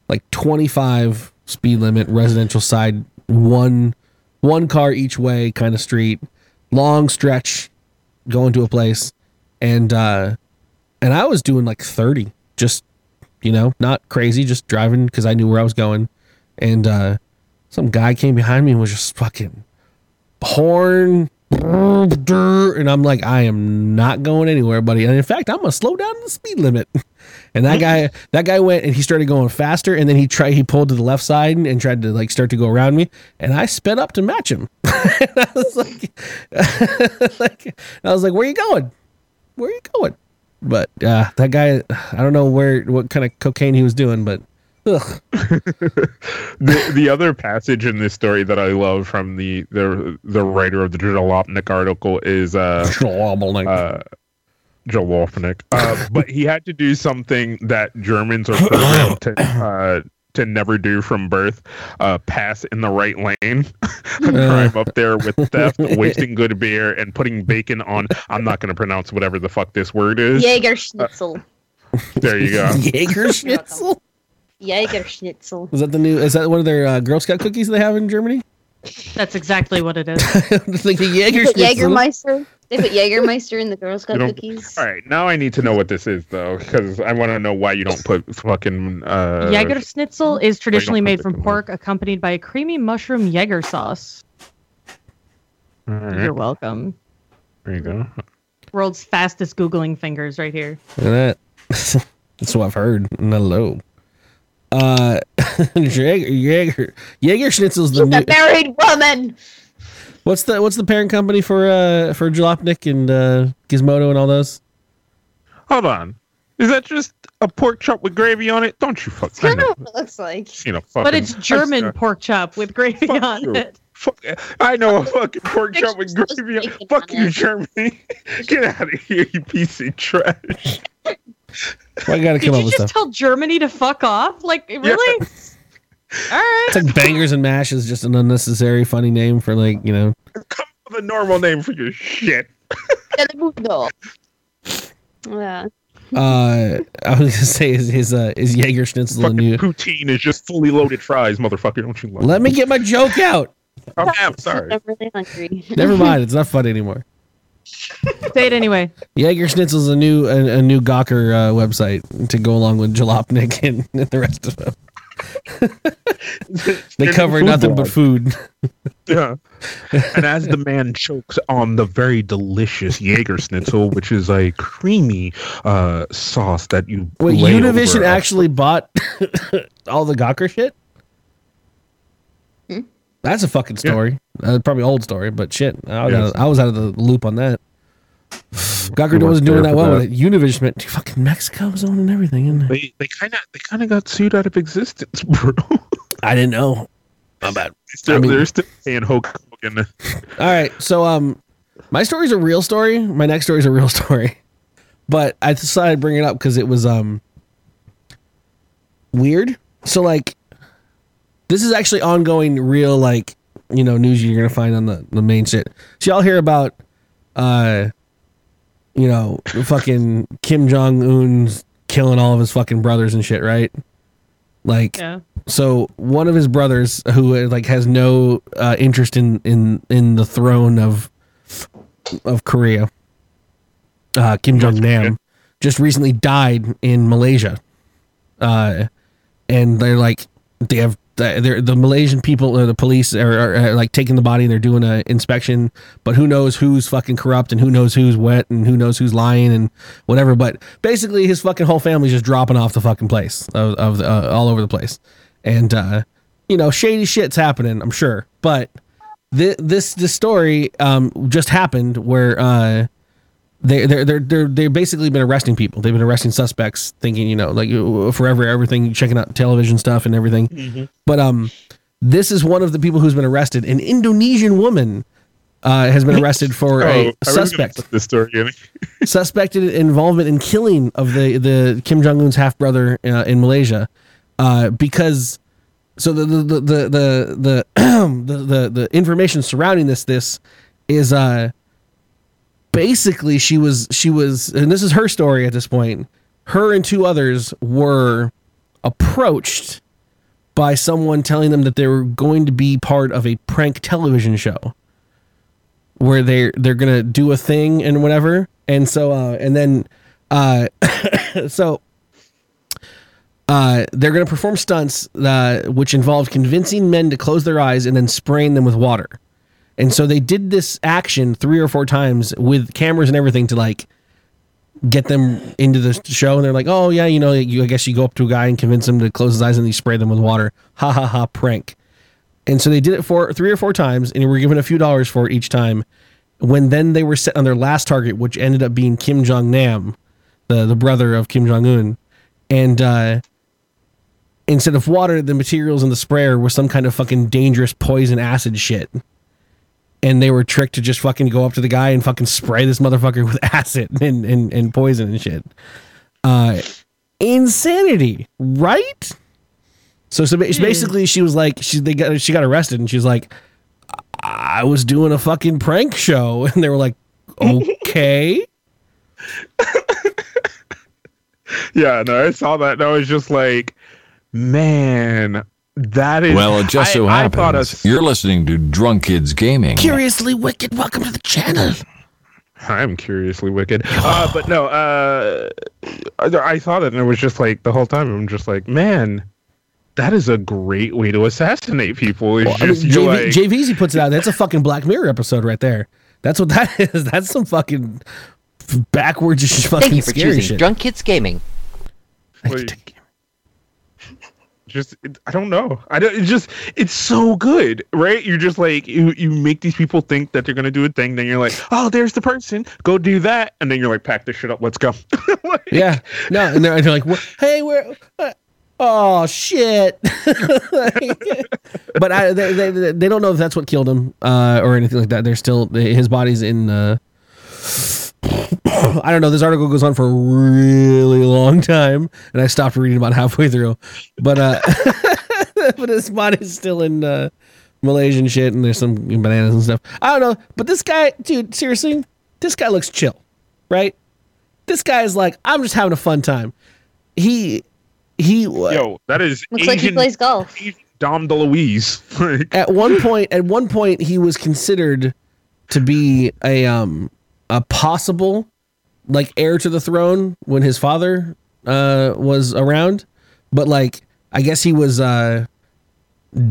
like 25 speed limit residential side one one car each way kind of street long stretch going to a place and uh and I was doing like 30 just you know not crazy just driving cuz I knew where I was going and uh some guy came behind me and was just fucking horn and I'm like, I am not going anywhere, buddy. And in fact, I'm gonna slow down the speed limit. And that guy, that guy went and he started going faster, and then he tried, he pulled to the left side and tried to like start to go around me, and I sped up to match him. and I was like, like, I was like, where are you going? Where are you going? But uh, that guy, I don't know where, what kind of cocaine he was doing, but the the other passage in this story that I love from the the the writer of the Jalopnik article is uh uh Jalopnik. Uh, but he had to do something that Germans are programmed to uh to never do from birth, uh, pass in the right lane, drive up there with theft, wasting good beer, and putting bacon on. I'm not going to pronounce whatever the fuck this word is. Jaeger Schnitzel. There you go. Jaeger Schnitzel. Jaeger Schnitzel. Is that the new? Is that one of their uh, Girl Scout cookies they have in Germany? That's exactly what it is. I'm thinking They Jaeger put Schnitzel. Jägermeister. They put Jägermeister in the Girl Scout cookies. All right, now I need to know what this is though, because I want to know why you don't put fucking. Uh, Jaeger Schnitzel is traditionally made from good pork, accompanied by a creamy mushroom Jaeger sauce. All right, You're welcome. there you go. World's fastest googling fingers right here. Look at that. That's what I've heard. Hello. Uh, Jaeger, Jaeger, Jaeger Schnitzel's the She's new. a married woman. What's the what's the parent company for uh for Jalopnik and uh, Gizmodo and all those? Hold on, is that just a pork chop with gravy on it? Don't you fuck? I Kind know. of what it looks like. You know, fucking, But it's German I, pork chop with gravy Fuck on you. it. fuck, I know a fucking pork chop with gravy. on bacon Fuck you. Germany. Get out of here, you piece of trash. Why I gotta Did up you with just stuff? tell Germany to fuck off? Like, really? All right. It's like bangers and mash is just an unnecessary funny name for like you know. Come up with a normal name for your shit. Telemundo. Yeah. Uh, I was gonna say is his uh is Jaeger Schnitzel the Fucking new? poutine is just fully loaded fries, motherfucker. Don't you love Let me get my joke out. Oh, I'm sorry. I'm really hungry. Never mind, it's not fun anymore. Say it anyway. Jaeger Schnitzel's a new a, a new Gawker uh, website to go along with Jalopnik and, and the rest of them. They cover Food nothing but food. Yeah. and as the man chokes on the very delicious Jaeger Schnitzel, which is a creamy uh, sauce that you Wait, lay Univision over actually bought all the Gawker shit? Hmm? That's a fucking story. Uh, probably old story, but shit, I was, Yes. out of, I was out of the loop on that. Gawker who wasn't doing that for well with it. Univision meant fucking Mexico's on and everything. Isn't? They they kind of they kind of got sued out of existence, bro. I didn't know. My bad. Still, I mean- they're still paying Hulk Hogan. All right, so um, my story's a real story. My next story's a real story, but I decided to bring it up because it was um weird. So like, this is actually ongoing, real like you know news you're gonna find on the the main shit. So y'all hear about uh, you know, fucking Kim Jong Un's killing all of his fucking brothers and shit, right? Like, Yeah. so one of his brothers who like has no uh, interest in in in the throne of of Korea, uh, Kim Jong Nam, just recently died in Malaysia. Uh, and they're like they have they're, the Malaysian people or the police are, are, are like taking the body and they're doing an inspection, but who knows who's fucking corrupt and who knows who's wet and who knows who's lying and whatever. But basically, his fucking whole family's just dropping off the fucking place of, of the, uh, all over the place, and uh, you know, shady shit's happening. I'm sure, but thi- this this story um, just happened where. Uh, they they're they're they're they've basically been arresting people. They've been arresting suspects, thinking you know like uh, forever everything, checking out television stuff and everything. But um, this is one of the people who's been arrested. An Indonesian woman uh, has been arrested for Oh, a suspect this story in. suspected involvement in killing of the the Kim Jong Un's half brother uh, in Malaysia, uh, because so the the the the the the, the, the information surrounding this this is uh basically she was she was and this is her story at this point. Her and two others were approached by someone telling them that they were going to be part of a prank television show where they they're gonna do a thing and whatever and so uh and then uh so uh they're gonna perform stunts uh which involved convincing men to close their eyes and then spraying them with water and so they did this action three or four times with cameras and everything to like get them into the show. And they're like oh yeah you know you i guess you go up to a guy and convince him to close his eyes and you spray them with water. Ha ha ha prank. And so they did it for three or four times and were given a few dollars for each time. When then they were set on their last target which ended up being kim jong-nam the, the brother of kim jong-un. And uh instead of water the materials in the sprayer were some kind of fucking dangerous poison acid shit and they were tricked to just fucking go up to the guy and fucking spray this motherfucker with acid and, and, and poison and shit. Uh, insanity, right? So, so ba- basically, she was like, she they got she got arrested, and she was like, I was doing a fucking prank show, and they were like, okay, Yeah, no, I saw that. And I was just like, man, that is. Well, it just so I, I thought happens you're listening to Drunk Kids Gaming. curiously wicked. Welcome to the channel. I'm curiously wicked. Uh, but no, uh, I, I saw that and it was just like the whole time I'm just like, man, that is a great way to assassinate people. It's Well, I mean, JV, like, JVZ puts it out. That's a fucking Black Mirror episode right there. That's what that is. That's some fucking backwards fucking Thank you for scary choosing shit. Drunk Kids Gaming. like, just it, I don't know. I don't. It's just it's so good, right? You're just like you you make these people think that they're gonna do a thing. Then you're like, oh, there's the person. Go do that, and then you're like, pack this shit up. Let's go. Like, Yeah. No, and they're, like, hey, where? Uh, oh shit! but I, they, they, they don't know if that's what killed him uh, or anything like that. They're still his body's in. Uh, I don't know. This article goes on for a really long time, and I stopped reading about halfway through. But uh, but his body's still in uh, Malaysian shit, and there's some bananas and stuff. I don't know. But this guy, dude, seriously, this guy looks chill, right? This guy is like, I'm just having a fun time. He he Yo, that is Looks like he plays golf. Asian Dom DeLuise. Like, at one point at one point he was considered to be a um a possible like heir to the throne when his father uh was around but like i guess he was uh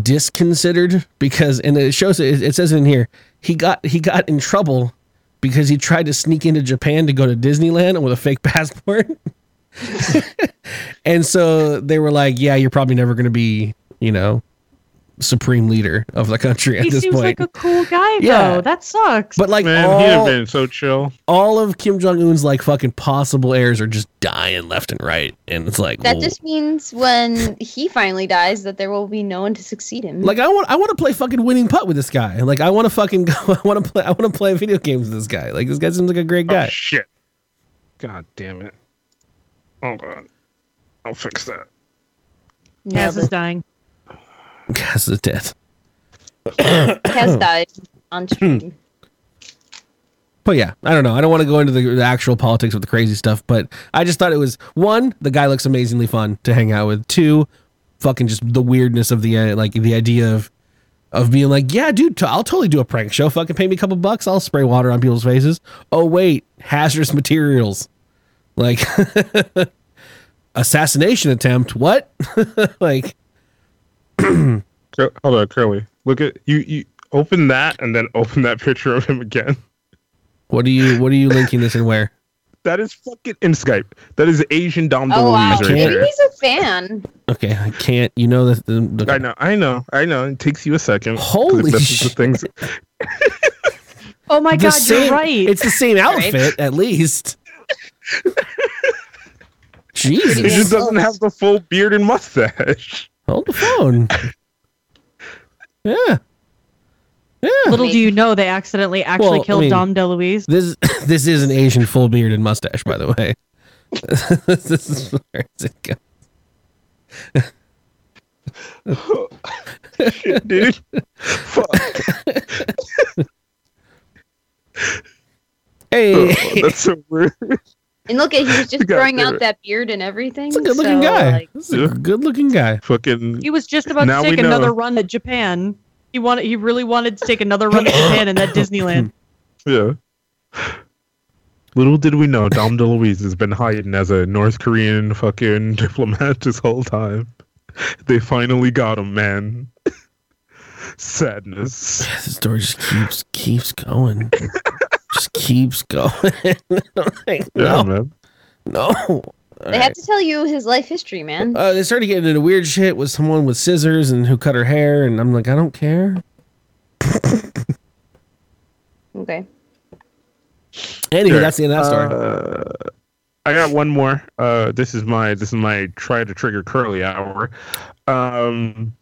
disconsidered because and it shows it, it says in here he got he got in trouble because he tried to sneak into japan to go to disneyland with a fake passport. And so they were like yeah you're probably never going to be you know supreme leader of the country at He this seems point. like a cool guy, Yeah. though. That sucks. but like Man, he'd have been so chill. all of Kim Jong Un's like fucking possible heirs are just dying left and right, and it's like That well, just means when he finally dies, that there will be no one to succeed him. like I want I want to play fucking winning putt with this guy. Like I want to fucking go. I want to play. I want to play video games with this guy. Like this guy seems like a great guy. Oh, guy. shit. God damn it. Hold on. I'll fix that. yeah, Kaz is dying. Gas is death. has died on stream. But yeah, I don't know. I don't want to go into the, the actual politics with the crazy stuff, but I just thought it was one, the guy looks amazingly fun to hang out with. Two, fucking just the weirdness of the uh, like the idea of of being like, yeah, dude, I'll totally do a prank show. Fucking pay me a couple bucks, I'll spray water on people's faces. Oh wait, hazardous materials, like assassination attempt. What? like, Hold on, Curly. Look at you. You open that and then open that picture of him again. what are you? What are you linking this and where? That is fucking in Skype. That is Asian Dom Oh wow, DeLuise right maybe there. he's a fan. Okay, I can't. You know that the, the I know, I know, I know. It takes you a second. Holy this the shit. things. Oh my the god, same, you're right. It's the same outfit, at least. It Jesus. just doesn't have the full beard and mustache. Hold the phone. Yeah. Yeah. Little do you know, they accidentally actually Well, I killed mean- Dom DeLuise. This this is an Asian full beard and mustache, by the way. this is where it goes. Shit, dude. Fuck. Hey, Oh, that's so rude. And look at he was just God growing out that beard and everything. it's a good looking so, guy. like, This is a good looking guy. Fucking. He was just about to take another run at Japan. He wanted. He really wanted to take another run at Japan and that Disneyland. Yeah. Little did we know, Dom DeLuise has been hiding as a North Korean fucking diplomat this whole time. They finally got him, man. Sadness. This story just keeps keeps going. Just keeps going. Like, Yeah, no, man. no. they have to tell you his life history, man. Uh, they started getting into weird shit with someone with scissors and who cut her hair, and I'm like, I don't care. Okay. Anyway, Sure. that's the end of that story. Uh, I got one more. Uh, this is my this is my try to trigger curly hour. Um,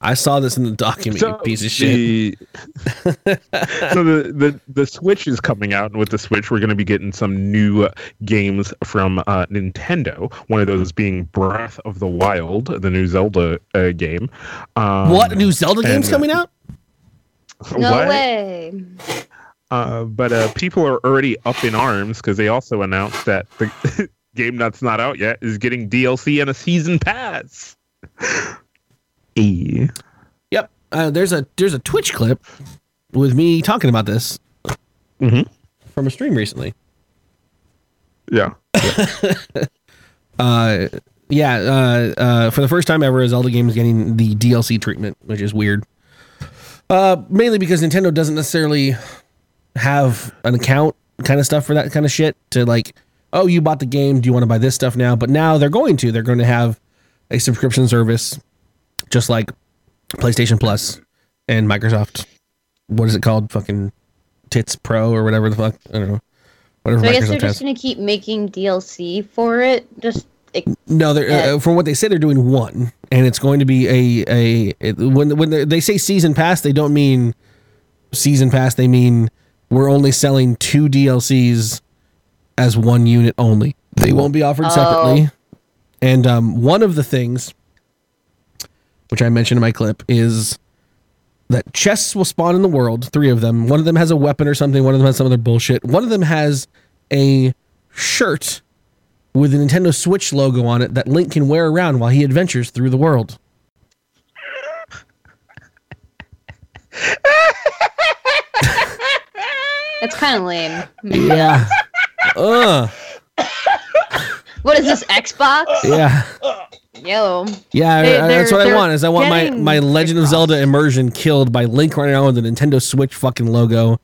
I saw this in the document, you so piece of shit. the- so the, the the Switch is coming out, and with the Switch, we're going to be getting some new uh, games from uh, Nintendo. One of those being Breath of the Wild, the new Zelda uh, game. Um, what new Zelda game's coming out? No what? way. Uh, but uh, people are already up in arms because they also announced that the game that's not out yet is getting DLC and a season pass. Yep. Uh, there's a there's a Twitch clip with me talking about this Mhm. from a stream recently. Yeah. Uh, yeah. Uh, uh, for the first time ever, a Zelda game is getting the DLC treatment, which is weird. Uh, mainly because Nintendo doesn't necessarily have an account kind of stuff for that kind of shit to like, oh, you bought the game, do you want to buy this stuff now? But now they're going to. They're going to have a subscription service, just like PlayStation Plus and Microsoft. What is it called? Fucking Tits Pro or whatever the fuck. I don't know. Whatever So I guess they're just has. gonna keep making DLC for it. Just No, they're uh, from what they say they're doing one, and it's going to be a a when when they they say season pass, they don't mean season pass. They mean we're only selling two DLCs as one unit only. They won't be offered Oh. separately. And um, one of the things, which I mentioned in my clip, is that chests will spawn in the world. Three of them. One of them has a weapon or something. One of them has some other bullshit. One of them has a shirt with a Nintendo Switch logo on it that Link can wear around while he adventures through the world. that's kind of lame. Yeah. uh, What is this Xbox? yeah. Yo. Yeah, They- that's what I want. Is I want my, my Legend of Zelda immersion killed by Link running around with the Nintendo Switch fucking logo.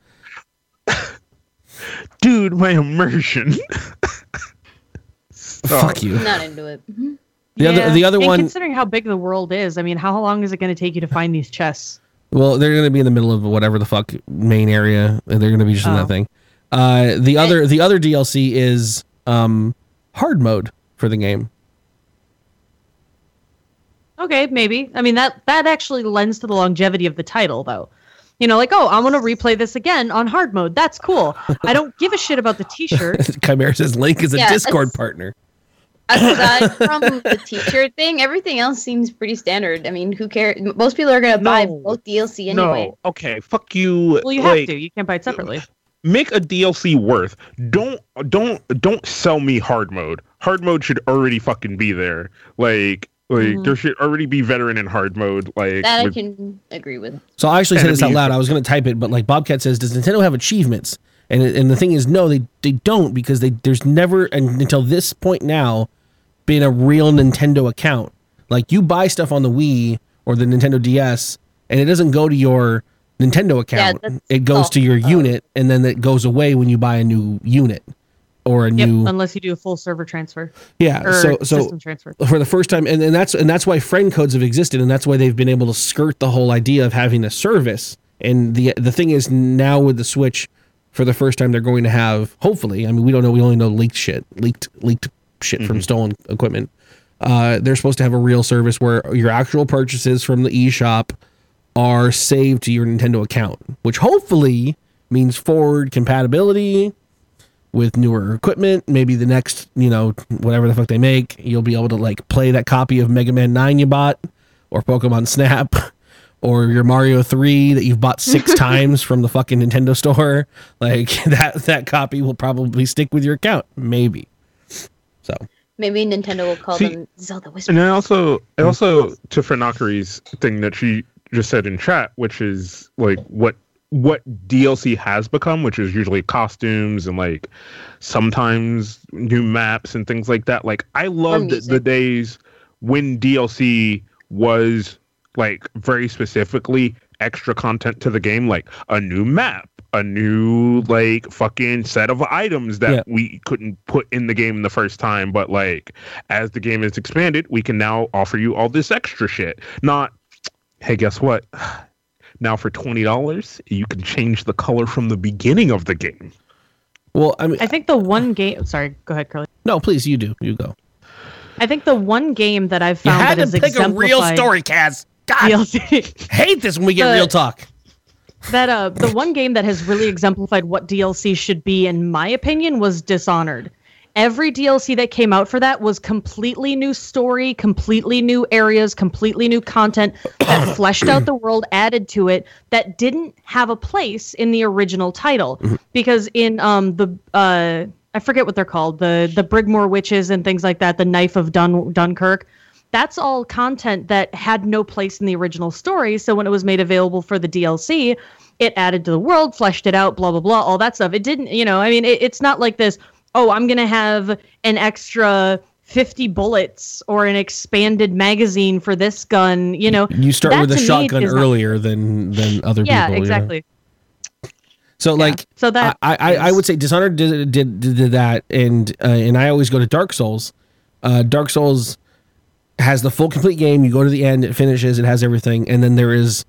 Dude, my immersion. Fuck you. Not into it. Mhm. The other the other and one Considering how big the world is, I mean, how long is it going to take you to find these chests? Well, they're going to be in the middle of whatever the fuck main area. and They're going to be just in Oh. that thing. Uh, the other the other DLC is um, hard mode for the game. Okay, maybe. I mean, that that actually lends to the longevity of the title, though. You know, like, oh, I'm gonna replay this again on hard mode. That's cool. I don't give a shit about the T-shirt. Chimera says Link is a Yeah, Discord partner. Aside from the teacher thing, everything else seems pretty standard. I mean, who cares? Most people are gonna buy No. both DLC anyway. No, okay, fuck you. Well, you have to. You can't buy it separately. Make a DLC worth. Don't don't don't sell me hard mode. Hard mode should already fucking be there. Like like Mhm. there should already be veteran in hard mode. Like That I can agree with. So I actually said this out loud. I was going to type it, but like Bobcat says, does Nintendo have achievements? And and the thing is, no, they they don't because they there's never and until this point now been a real Nintendo account. Like you buy stuff on the Wii or the Nintendo DS, and it doesn't go to your Nintendo account. that's it goes to your all- unit, and then it goes away when you buy a new unit or a Yep, new unless you do a full server transfer yeah. or So so system transfer. for the first time and, and that's and that's why friend codes have existed and that's why they've been able to skirt the whole idea of having a service and the the thing is now with the switch for the first time they're going to have hopefully i mean we don't know we only know leaked shit leaked leaked shit from stolen equipment uh, they're supposed to have a real service where your actual purchases from the eShop are saved to your Nintendo account, which hopefully means forward compatibility with newer equipment. Maybe the next, you know, whatever the fuck they make, you'll be able to like play that copy of Mega Man 9 you bought or Pokemon Snap or your Mario 3 that you've bought 6 times from the fucking Nintendo store. Like that that copy will probably stick with your account, maybe. So, Maybe Nintendo will call See, them Zelda Whisper. And I also, I hmm. also to Fernakari's thing that she just said in chat, which is like what what DLC has become, which is usually costumes and like sometimes new maps and things like that. Like I loved the, the days when DLC was like very specifically extra content to the game, like a new map, a new like fucking set of items that Yeah. we couldn't put in the game the first time. But like as the game is expanded, we can now offer you all this extra shit. Not, hey, guess what? Now for twenty dollars, you can change the color from the beginning of the game. well, I mean, I think the one game. Sorry, go ahead, Curly. no, please, you do. You go. I think the one game that I've You found had that to has pick a real exemplified story, Kaz. God, DLC. hate this when we get The- real talk. that uh the one game that has really exemplified what DLC should be in my opinion was Dishonored. Every DLC that came out for that was completely new story, completely new areas, completely new content that fleshed out the world, added to it that didn't have a place in the original title. Because in um the uh I forget what they're called, the the Brigmore witches and things like that, the Knife of Dun Dunkirk that's all content that had no place in the original story. So when it was made available for the DLC, it added to the world, fleshed it out, blah blah blah, all that stuff. It didn't, you know, I mean, it, it's not like this. Oh, I'm gonna have an extra 50 bullets or an expanded magazine for this gun. You know, You start that with a to shotgun is not- earlier than than other yeah, people. you know? exactly. So like, So that I, I, I would say Dishonored did did, did, did that, and uh, and I always go to Dark Souls. Uh, Dark Souls has the full complete game. You go to the end, it finishes, it has everything, and then there is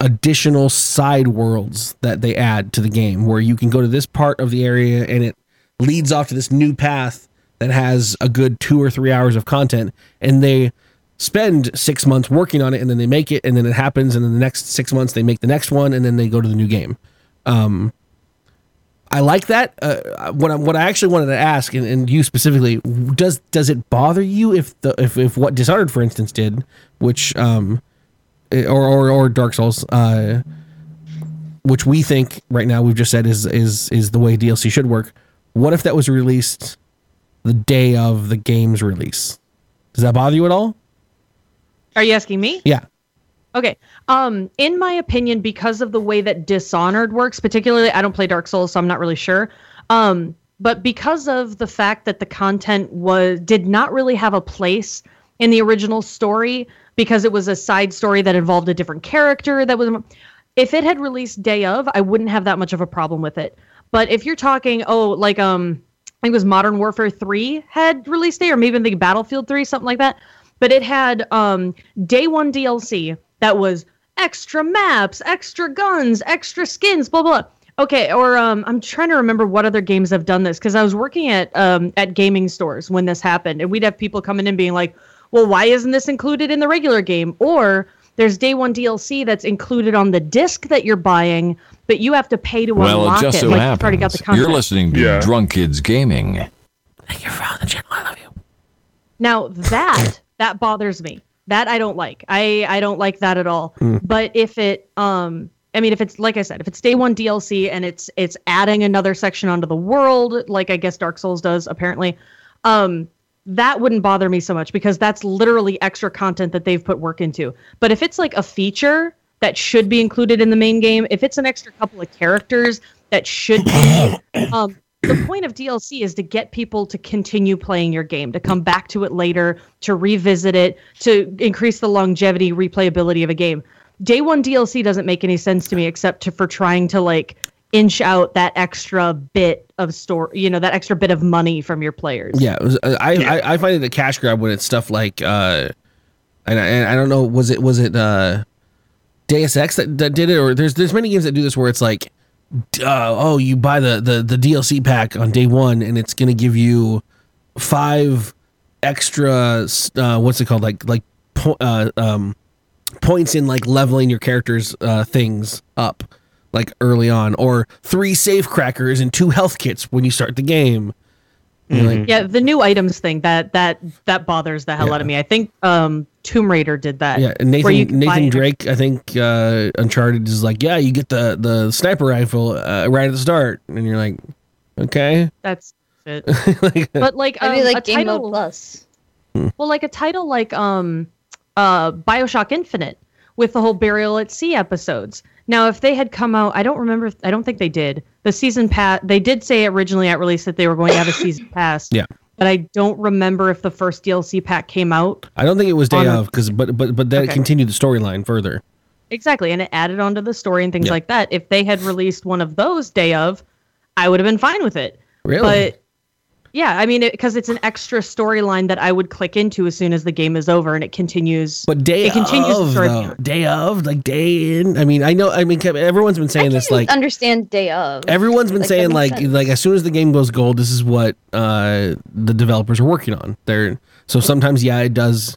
additional side worlds that they add to the game where you can go to this part of the area and it leads off to this new path that has a good two or three hours of content, and they spend six months working on it, and then they make it, and then it happens, and then the next six months they make the next one, and then they go to the new game. Um, I like that. Uh, what I, what I actually wanted to ask, and, and you specifically, does does it bother you if the if, if what Dishonored, for instance, did, which um, or or, or Dark Souls, uh, which we think right now we've just said is is is the way DLC should work. What if that was released the day of the game's release? Does that bother you at all? Are you asking me? Yeah. Okay. Um, in my opinion, because of the way that Dishonored works, particularly, I don't play Dark Souls, so I'm not really sure. Um, but because of the fact that the content was did not really have a place in the original story, because it was a side story that involved a different character that was if it had released day of, I wouldn't have that much of a problem with it. But if you're talking, oh, like um I think it was Modern Warfare 3 had release day, or maybe the Battlefield 3, something like that. But it had um, day one DLC that was extra maps, extra guns, extra skins, blah blah. Okay, or um, I'm trying to remember what other games have done this because I was working at um, at gaming stores when this happened, and we'd have people coming in being like, "Well, why isn't this included in the regular game?" Or there's day one DLC that's included on the disc that you're buying, but you have to pay to Well, it unlock just it. so like you've already got happens the content. you're listening to Yeah. Drunk Kids Gaming. Thank you for following the channel. I love you. Now that that bothers me. That I don't like. I I don't like that at all. But if it um I mean if it's like I said, if it's day 1 DLC and it's it's adding another section onto the world like I guess Dark Souls does apparently, um that wouldn't bother me so much because that's literally extra content that they've put work into. But if it's like a feature that should be included in the main game, if it's an extra couple of characters that should be um the point of DLC is to get people to continue playing your game, to come back to it later, to revisit it, to increase the longevity, replayability of a game. Day one DLC doesn't make any sense to me except to, for trying to like inch out that extra bit of store, you know, that extra bit of money from your players. Yeah, it was, uh, I, I I find it a cash grab when it's stuff like uh, and I, and I don't know was it was it uh, Deus Ex that, that did it? Or there's there's many games that do this where it's like, uh, oh you buy the the the DLC pack on day one and it's gonna give you five extra uh, what's it called? Like like po- uh, um points in like leveling your character's uh, things up like early on or three safe crackers and two health kits when you start the game. You're like, Yeah, the new items thing that that that bothers the hell out of me. I think um Tomb Raider did that. Yeah, and Nathan Nathan extra- Drake, I think uh, Uncharted is like, yeah, you get the the sniper rifle uh, right at the start, and you're like, okay, That's it. Like, But like, I um, mean, a like Game title, Mode Plus. well, like a title like um, uh, Bioshock Infinite with the whole Burial at Sea episodes. Now, if they had come out, I don't remember. I don't think they did. The season pass. They did say originally at release that they were going to have a season pass. Yeah. But I don't remember if the first DLC pack came out. I don't think it was day of because but but but that Okay. continued the storyline further. Exactly, and it added onto the story and things Yeah. like that. If they had released one of those day of, I would have been fine with it. Really? But yeah, I mean, because it's an extra storyline that I would click into as soon as the game is over, and it continues. But day it continues of the story. though, day of like day in. I mean, I know. I mean, everyone's been saying this like understand day of. everyone's been Like, saying like sense. like as soon as the game goes gold, this is what uh the developers are working on. They're so sometimes yeah, it does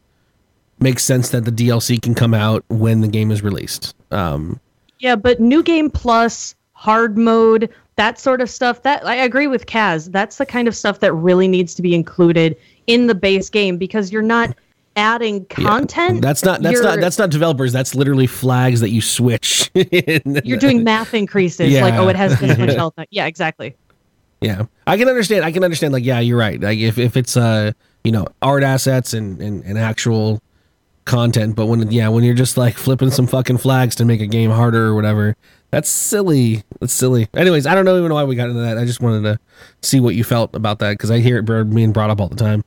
make sense that the DLC can come out when the game is released. Um, Yeah, but new game plus hard mode, that sort of stuff. That I agree with Kaz. That's the kind of stuff that really needs to be included in the base game because you're not adding content. That's not that's you're, not that's not developers. That's literally flags that you switch. you're doing math increases. yeah. Like, oh, it has this much health. Yeah, exactly. Yeah, I can understand. I can understand. Like, yeah, you're right. Like, if, if it's uh, you know, art assets and, and and actual content, but when yeah, when you're just like flipping some fucking flags to make a game harder or whatever, that's silly. That's silly. Anyways, I don't know even why we got into that. I just wanted to see what you felt about that because I hear it being brought up all the time.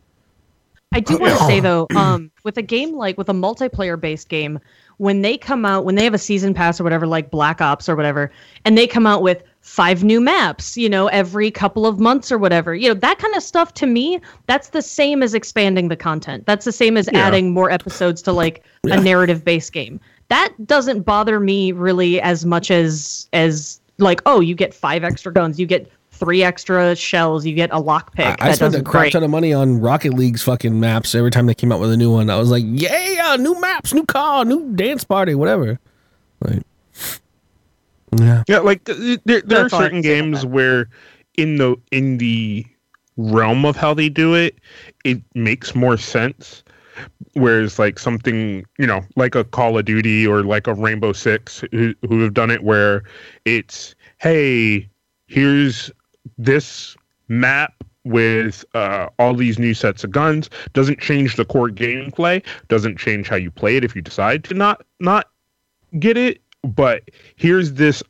I do want to say though, um, with a game like with a multiplayer based game, when they come out, when they have a season pass or whatever, like Black Ops or whatever, and they come out with five new maps, you know, every couple of months or whatever, you know, that kind of stuff to me, that's the same as expanding the content. That's the same as Yeah. adding more episodes to like a narrative based game. That doesn't bother me really as much as as like, oh, you get five extra guns, you get three extra shells, you get a lockpick. I, I spent a crap great. ton of money on Rocket League's fucking maps every time they came out with a new one. I was like, yeah, new maps, new car, new dance party, whatever. Like, yeah. Yeah, like there, there are That's all I certain can say about games where in the in the realm of how they do it, it makes more sense. Whereas like something, you know, like a Call of Duty or like a Rainbow Six who, who have done it where it's, hey, here's this map with uh, all these new sets of guns. Doesn't change the core gameplay. Doesn't change how you play it if you decide to not not get it. But here's this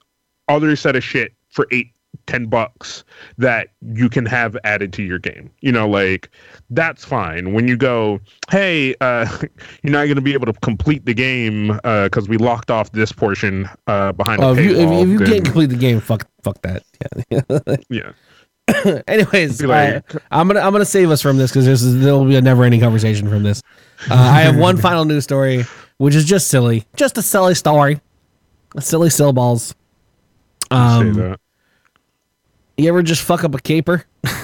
other set of shit for eight, ten bucks that you can have added to your game. You know, like that's fine. When you go, hey, uh, you're not going to be able to complete the game because we locked off this portion uh, behind Oh, if you, if, if you then- can't complete the game, fuck, fuck that. Yeah. yeah. Anyways, like- I, am gonna I'm gonna save us from this because there's there will be a never ending conversation from this. Uh, I have one final news story, which is just silly, just a silly story, a silly still balls. Say Um, that. You ever just fuck up a caper?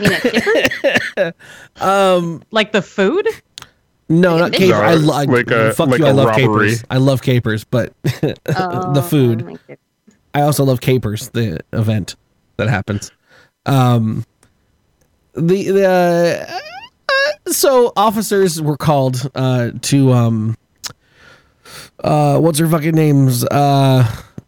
You know, kipper? Like the food? No, not Like a caper. I No, love like a- fuck like you. a I love robbery. capers. I love capers, but Oh, the food. I like. I also love capers. The event that happens. Um, the the uh, so officers were called uh to um uh what's her fucking names uh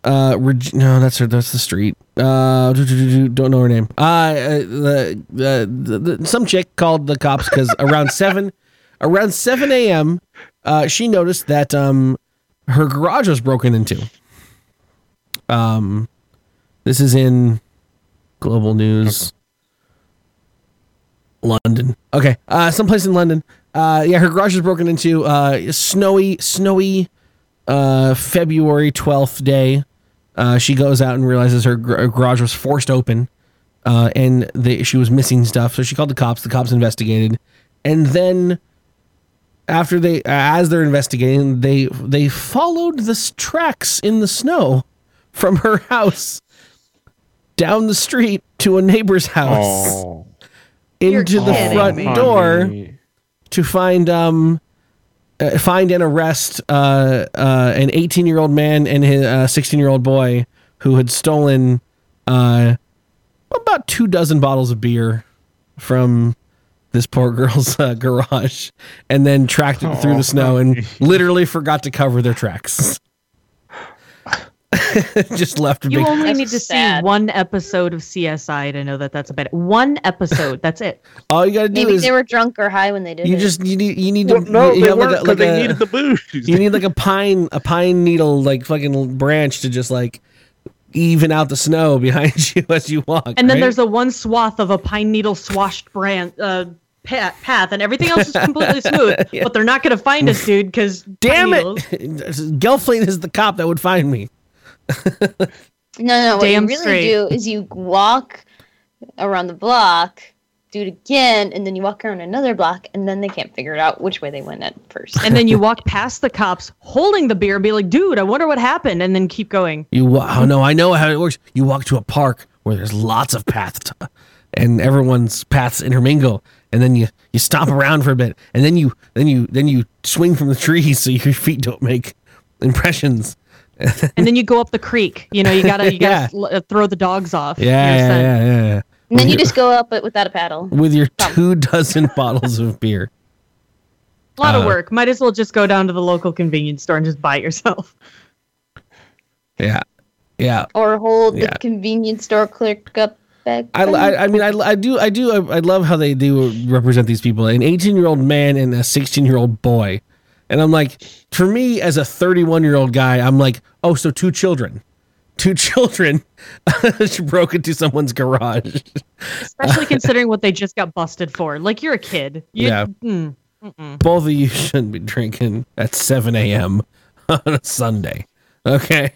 uh Reg- no that's her that's the street uh do- do- do- do- don't know her name uh, uh the, the, the, the some chick called the cops because around seven around seven a.m. uh she noticed that um her garage was broken into um this is in global news London. Okay. Uh someplace in London. Uh yeah, her garage was broken into uh snowy snowy uh February 12th day. Uh she goes out and realizes her, gar- her garage was forced open. Uh and they, she was missing stuff. So she called the cops. The cops investigated. And then after they as they're investigating, they they followed the tracks in the snow from her house down the street to a neighbor's house Oh, into the front me. door to find um uh, find and arrest uh, uh, an 18 year old man and his 16 year old boy who had stolen uh, about two dozen bottles of beer from this poor girl's uh, garage and then tracked it through the snow and literally forgot to cover their tracks. Just left a You big. only need to sad. see one episode of CSI to know that that's a bad. One episode. That's it. All you gotta do Maybe is they were drunk or high when they did you it. just you need you need to Well, no, you they have weren't like a, 'cause like they a- needed the booze. you need like a pine a pine needle like fucking branch to just like even out the snow behind you as you walk. And then right? there's a one swath of a pine needle swashed brand uh, path, and everything else is completely smooth. Yeah. But they're not gonna find us, dude, because damn it. Gelfling is the cop that would find me. No, no. What Damn you really straight. do is you walk around the block, do it again, and then you walk around another block, and then they can't figure it out which way they went at first. And then you walk past the cops holding the beer and be like, dude, I wonder what happened, and then keep going. You wa- oh no, I know how it works. You walk to a park where there's lots of paths and everyone's paths intermingle and then you you stomp around for a bit and then you then you then you swing from the trees so your feet don't make impressions. And then you go up the creek. You know, you gotta you gotta l- uh, throw the dogs off. Yeah, You're yeah, yeah, yeah, yeah. And then you just go up it without a paddle. with your two dozen bottles of beer. A lot Uh, of work. Might as well just go down to the local convenience store and just buy it yourself. Yeah, yeah. Or hold Yeah. the convenience store clerk up back. I, I, I mean, I, I do, I do, I, I love how they do represent these people. An 18 year old man and a 16 year old boy. And I'm like, for me as a 31 year old guy, I'm like, oh, so two children. Two children broke into someone's garage. Especially considering what they just got busted for. Like you're a kid. You, Yeah. mm. Both of you shouldn't be drinking at 7 a.m. on a Sunday. Okay.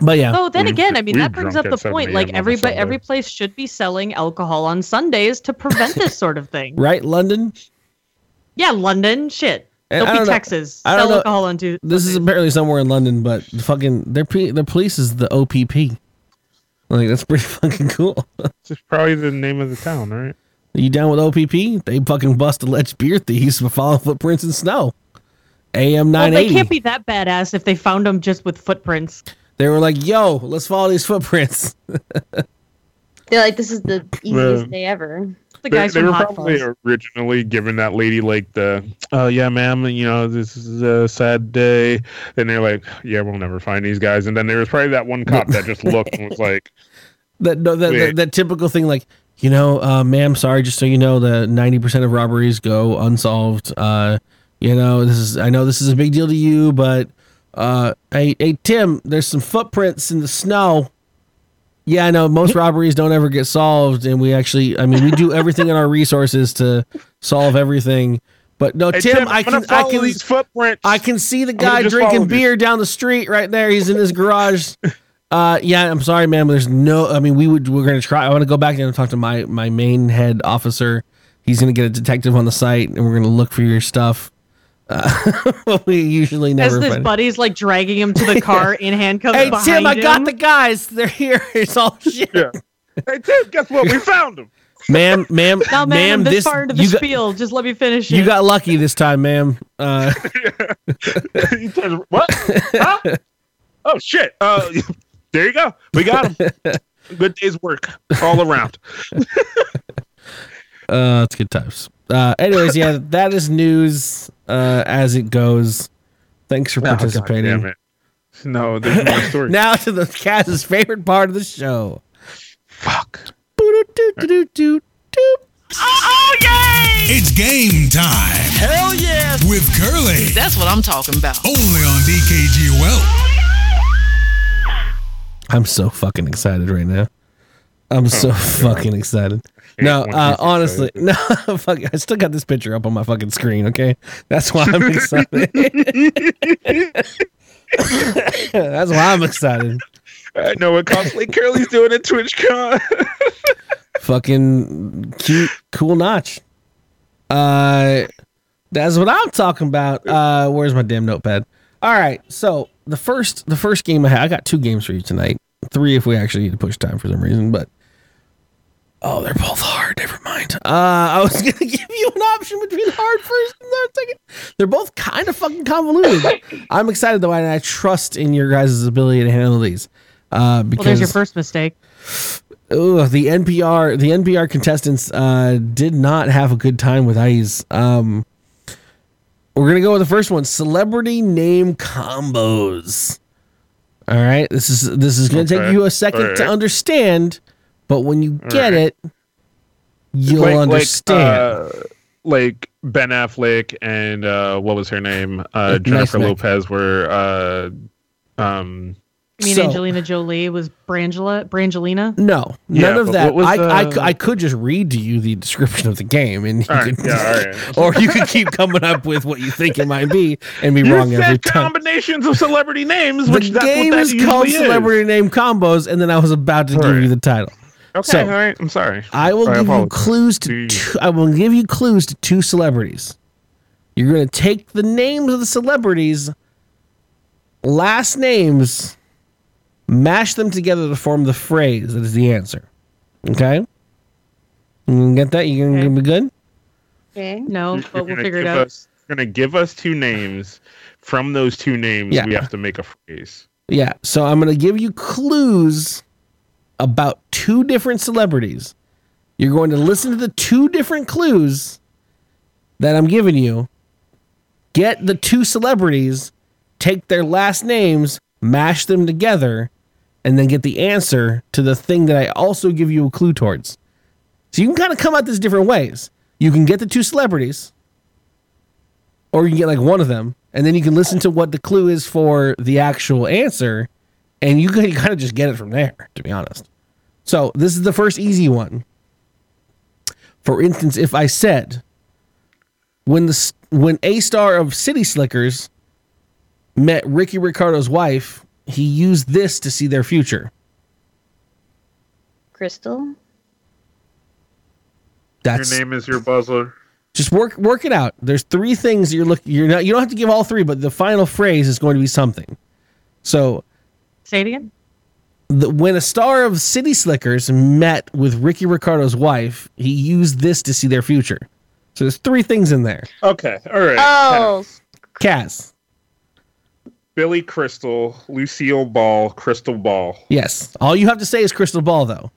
But yeah. Oh, then We- again, I mean that brings up the point. Like on everybody, every place should be selling alcohol on Sundays to prevent this sort of thing. Right, London? Yeah, London, shit. And I Don't be don't know- Texas. I don't Sell know- alcohol on Tuesday. This is apparently somewhere in London, but the fucking their p- their police is the OPP. Like that's pretty fucking cool. It's probably the name of the town, right? Are you down with OPP? They fucking bust alleged beer thieves for following footprints in snow. AM Well, nine they can't be that badass if they found them just with footprints. they were like, "Yo, let's follow these footprints." They're like, this is the easiest The- day ever. The They, guys they from were probably originally giving that lady like the, oh yeah, ma'am, you know this is a sad day. And they're like, yeah, we'll never find these guys. And then there was probably that one cop that just looked and was like, that no, that, that that typical thing, like you know, uh, ma'am, sorry, just so you know, the ninety percent of robberies go unsolved. Uh, you know, this is I know this is a big deal to you, but uh, hey, hey, Tim, there's some footprints in the snow. Yeah, I know most robberies don't ever get solved, and we actually, I mean, we do everything in our resources to solve everything. But no, hey, Tim, Tim, I can, I follow can, these footprints. I can see the guy drinking follow these. beer down the street right there. He's in his garage. Uh, yeah, I'm sorry, man. But there's no. I mean, we would. We're gonna try. I want to go back and talk to my my main head officer. He's gonna get a detective on the site, and we're gonna look for your stuff. Uh, we usually As never. this find- buddy's like dragging him to the car in handcuffs. hey behind Tim, I got him. the guys. They're here. It's all shit. Yeah. Hey Tim, guess what? We found him. ma'am, ma'am, Now, man, ma'am. This, This far into the you got, spiel. Just let me finish you it. got lucky this time, ma'am. Uh, He what? Huh? Oh shit! Uh, there you go. We got him. Good day's work all around. uh, it's good times. Uh, anyways, yeah, that is news uh, as it goes. Thanks for Oh, participating. damn it. No, there's more story. now to the cat's favorite part of the show. Fuck. Boo-doo-doo-doo-doo-doo. It's game time Hell yeah! with Curly. That's what I'm talking about. Only on DKG I'm so fucking excited right now. I'm so fucking excited. No, uh, honestly, no, fuck, I still got this picture up on my fucking screen. Okay, that's why I'm excited. that's why I'm excited. I know what cosplay Curly's doing at TwitchCon. Fucking cute, cool notch. Uh, that's what I'm talking about. Uh, where's my damn notepad? All right, so the first, the first game I had, I got two games for you tonight. Three if we actually need to push time for some reason, but oh, they're both hard. Never mind. Uh, I was gonna give you an option between hard first and third second. They're both kind of fucking convoluted. I'm excited though, and I trust in your guys' ability to handle these. Uh, because well, there's your first mistake. Ugh, the NPR the NPR contestants uh, did not have a good time with ICE. Um, we're gonna go with the first one: celebrity name combos. All right, this is this is gonna take you a second to understand, but when you get Alright. it, you'll like, understand. Like, uh, like Ben Affleck and uh, what was her name? Uh, Jennifer neck. Lopez were. Uh, um, I mean, So- Angelina Jolie was Brangela, Brangelina. no, Yeah, none of that. was, I, I, uh, cou- I could just read to you the description of the game, and you all right, could, yeah, all right. or you could keep coming up with what you think it might be and be You wrong every time. combinations of celebrity names, the which that's game what that is called is. Celebrity Name Combos, and then I was about to give you the title. Okay, So, all right. I'm sorry. I will I give you clues to. Two, I will give you clues to two celebrities. You're going to take the names of the celebrities, last names, mash them together to form the phrase that is the answer. Okay. You can get that? You Okay. gonna be good? Okay. No, You're but we'll gonna figure it give out. Us, you're gonna give us two names. From those two names, Yeah. we have to make a phrase. Yeah. So I'm going to give you clues about two different celebrities. You're going to listen to the two different clues that I'm giving you. Get the two celebrities, take their last names, mash them together, and then get the answer to the thing that I also give you a clue towards. So you can kind of come at this different ways. You can get the two celebrities, or you can get like one of them, and then you can listen to what the clue is for the actual answer, and you can kind of just get it from there, to be honest. So this is the first easy one. For instance, if I said when the when a star of City Slickers met Ricky Ricardo's wife, he used this to see their future. Crystal. That's your name is your buzzer. just work work it out. There's three things you're looking. You're not. You don't have to give all three, but the final phrase is going to be something. So Say it again. The, when a star of City Slickers met with Ricky Ricardo's wife, he used this to see their future. So there's three things in there. Okay, all right. Oh, Kaz, Billy Crystal, Lucille Ball, Crystal Ball. yes. All you have to say is crystal ball, though.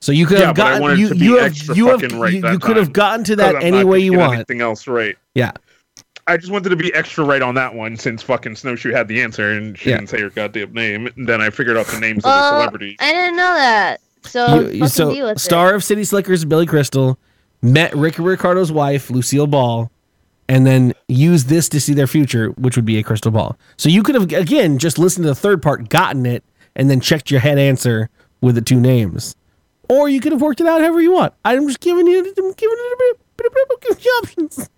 So you could Yeah, have gotten you to you have you have right you, that you could have gotten to 'Cause that I'm any way you want. Anything else right? Yeah. I just wanted to be extra right on that one since fucking Snowshoe had the answer and she Yeah. didn't say her goddamn name. And then I figured out the names of the oh, celebrities. I didn't know that. So, You- you- so deal with star of City Slickers, Billy Crystal, met Ricky Ricardo's wife, Lucille Ball, and then used this to see their future, which would be a crystal ball. So you could have again just listened to the third part, gotten it, and then checked your head answer with the two names. Or you could have worked it out however you want. I'm just giving you, I'm giving it a bit, you options.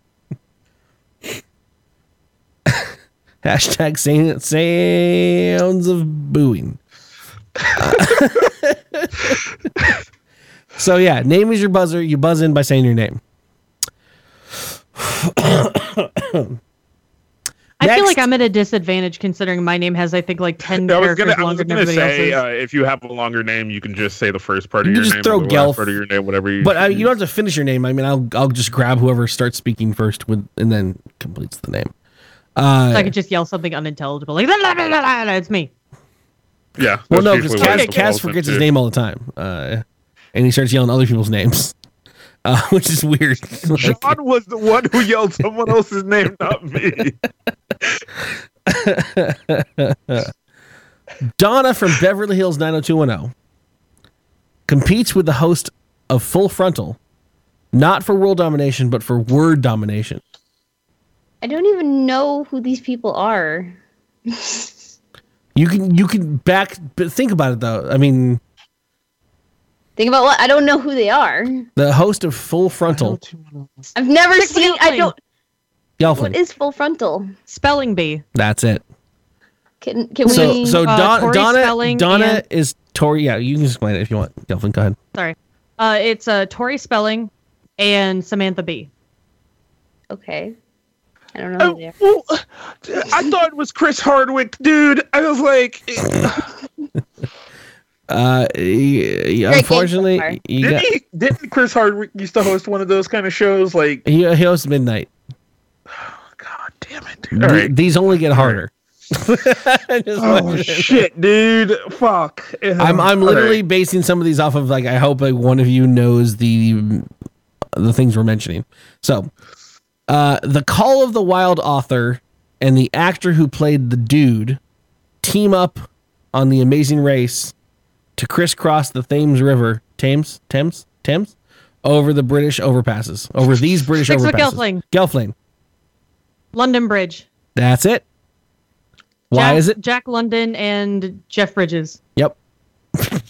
Hashtag sounds of booing. So yeah, name is your buzzer. You buzz in by saying your name. I feel like I'm at a disadvantage considering my name has I think like ten I was characters gonna, longer than gonna everybody say, else's. uh, if you have a longer name, you can just say the first part You of can your just name, throw or Gelf. last part of your name, whatever you. But uh, you don't have to finish your name. I mean, I'll I'll just grab whoever starts speaking first with and then completes the name. Uh, So I could just yell something unintelligible like "La, la, la, la, la, la," it's me. yeah. well, no, because usually what Kaz, it Kaz falls forgets his name all the time, uh, and he starts yelling other people's names, uh, which is weird. Like, was the one who yelled someone else's name, not me. Donna from Beverly Hills 90210 competes with the host of Full Frontal, not for world domination, but for word domination. I don't even know who these people are. You can you can back, but think about it though. I mean, Think about what? I don't know who they are. the host of Full Frontal, I've never Six seen. I don't. Gelfling. What is full frontal? Spelling bee. That's it. Can can So we? so uh, Don, Donna Spelling Donna and- is Tori. Yeah, you can explain it if you want. Gelfling, go ahead. Sorry. Uh, it's uh, Tori Spelling and Samantha Bee. okay. I don't know. Oh, Who they well, I thought it was Chris Hardwick, dude. I was like, Uh, y- y- unfortunately, game so you didn't, got, he, didn't Chris Hardwick used to host one of those kind of shows? Like, he, he hosts Midnight. God damn it. Th- All right. These only get harder. Oh wanted shit, dude! Fuck. I'm I'm literally right. basing some of these off of like I hope like one of you knows the the things we're mentioning. So, uh, the Call of the Wild author and the actor who played the dude team up on the Amazing Race to crisscross the Thames River, Thames, Thames, Thames, over the British overpasses, over these British Six overpasses. Gelfling. Gelfling. London Bridge. That's it. Why Jack, is it? Jack London and Jeff Bridges? Yep.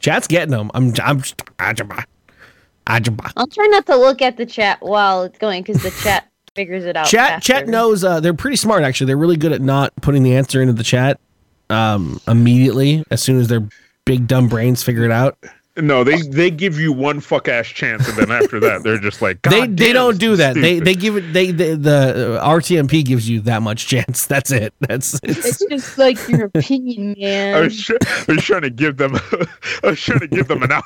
Chat's getting them. I'm. I'm. Ajaba. Ajaba. I'll try not to look at the chat while it's going because the chat figures it out. Chat. faster. Chat knows. Uh, they're pretty smart. Actually, they're really good at not putting the answer into the chat um, immediately as soon as their big dumb brains figure it out. No, they they give you one fuck ass chance, and then after that, they're just like, they "God they damn, don't do that. They stupid." they give it. They, they the uh, RTMP gives you that much chance. That's it. That's it's, It's just like your opinion, I man. was, tr- I was trying to give them. I was trying to give them an out.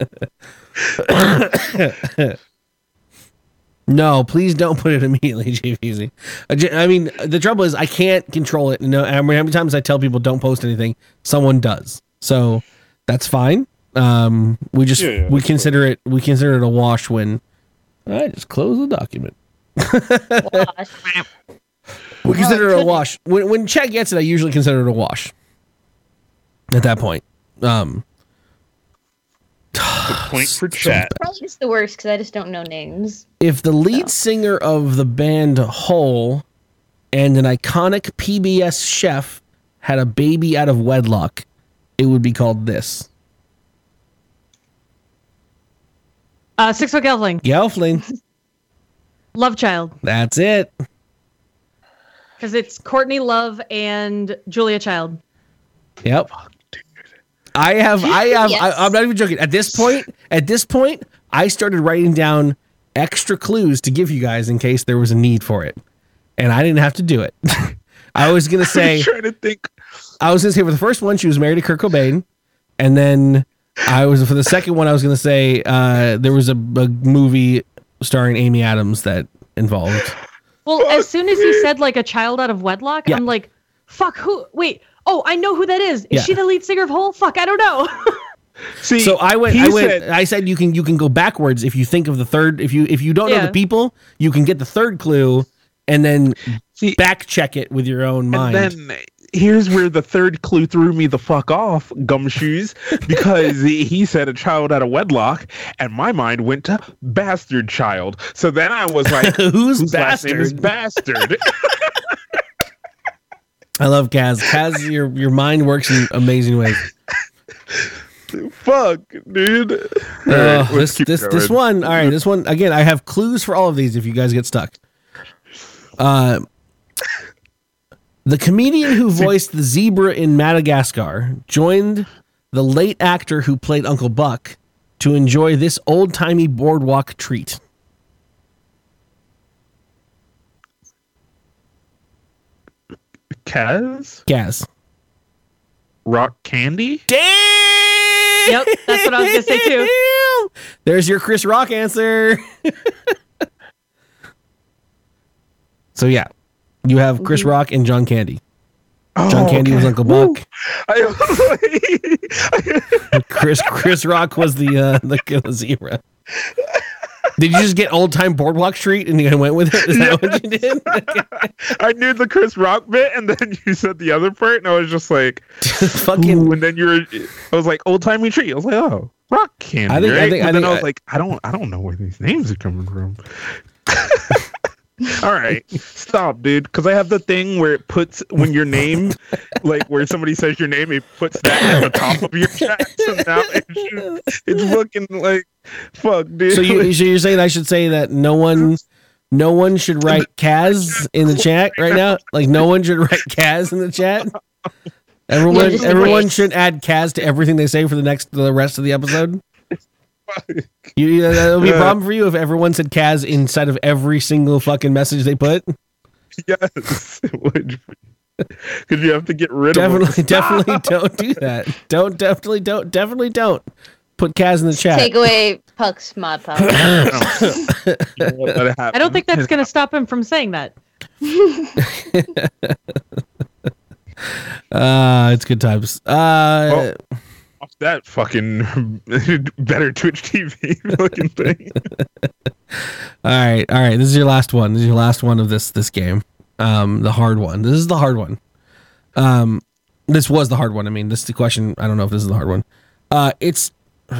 No, please don't put it immediately, Chief Easy. I j- I mean, the trouble is I can't control it. No, I mean, how many times I tell people don't post anything, someone does. So that's fine. Um, we just Yeah, yeah, we that's consider it we consider it a wash when I just close the document. We consider it a wash when when Chat gets it. I usually consider it a wash. At that point, um, Point for chat. Probably just the worst because I just don't know names. if the lead singer of the band Hole and an iconic PBS chef had a baby out of wedlock, it would be called this. Uh, Six Foot Gelfling. Gelfling. Love Child. That's it. Because it's Courtney Love and Julia Child. Yep. I have, I have, Yes. I, I'm not even joking. At this point, at this point, I started writing down extra clues to give you guys in case there was a need for it. And I didn't have to do it. I was going to I say, was trying to think. I was gonna say for the first one, she was married to Kurt Cobain, and then I was for the second one, I was gonna say uh, there was a, a movie starring Amy Adams that involved. Well, as soon as you said like a child out of wedlock, Yeah. I'm like, fuck who? Wait, oh, I know who that is. Is Yeah. she the lead singer of Hole? Fuck, I don't know. See, So I went, I went, said- I said you can you can go backwards if you think of the third. If you if you don't know the people, you can get the third clue and then See- back check it with your own mind. And then here's where the third clue threw me the fuck off, gumshoes, because he he said a child out of wedlock, and my mind went to bastard child. So then I was like, Who's whose last name is bastard? bastard? I love Kaz. Kaz, your your mind works in amazing ways. Fuck, dude. All Uh, right, this this this one. All right, this one again. I have clues for all of these if you guys get stuck. Uh, The comedian who voiced the zebra in Madagascar joined the late actor who played Uncle Buck to enjoy this old timey boardwalk treat. Kaz? Gaz. Rock Candy? Damn! Yep, that's what I was gonna say too. There's your Chris Rock answer. so yeah, you have Chris Rock and John Candy. John Oh, Candy was okay. Uncle Buck. I Chris Chris Rock was the uh, the, the zebra. Did you just get old time boardwalk street and you went with it? Is that what you did? I knew the Chris Rock bit, and then you said the other part, and I was just like, Fucking Ooh, and then you were, I was like, old timey treat. I was like, oh, Rock Candy. I think- I right? think- But I then think I was I- uh, like, I don't, I don't know where these names are coming from. All right, stop, dude. Because I have the thing where it puts when your name, like where somebody says your name, it puts that at the top of your chat. So now it's, it's looking like, fuck, dude. so you so you're saying I should say that no one no one should write Kaz in the chat right now? Like no one should write Kaz in the chat? Everyone just everyone wait. should add Kaz to everything they say for the next the rest of the episode. You, you know, that'll be a problem for you if everyone said Kaz inside of every single fucking message they put. yes, because you have to get rid Definitely, of them. definitely don't do that. Don't definitely don't definitely don't put Kaz in the chat. Take away Puck's mod power. I don't think that's gonna stop him from saying that. Uh, it's good times. Uh, off that fucking better Twitch TV looking thing. all right, all right. This is your last one. This is your last one of this this game. Um, the hard one. This is the hard one. Um, this was the hard one. I mean, this is the question. I don't know if this is the hard one. Uh, it's.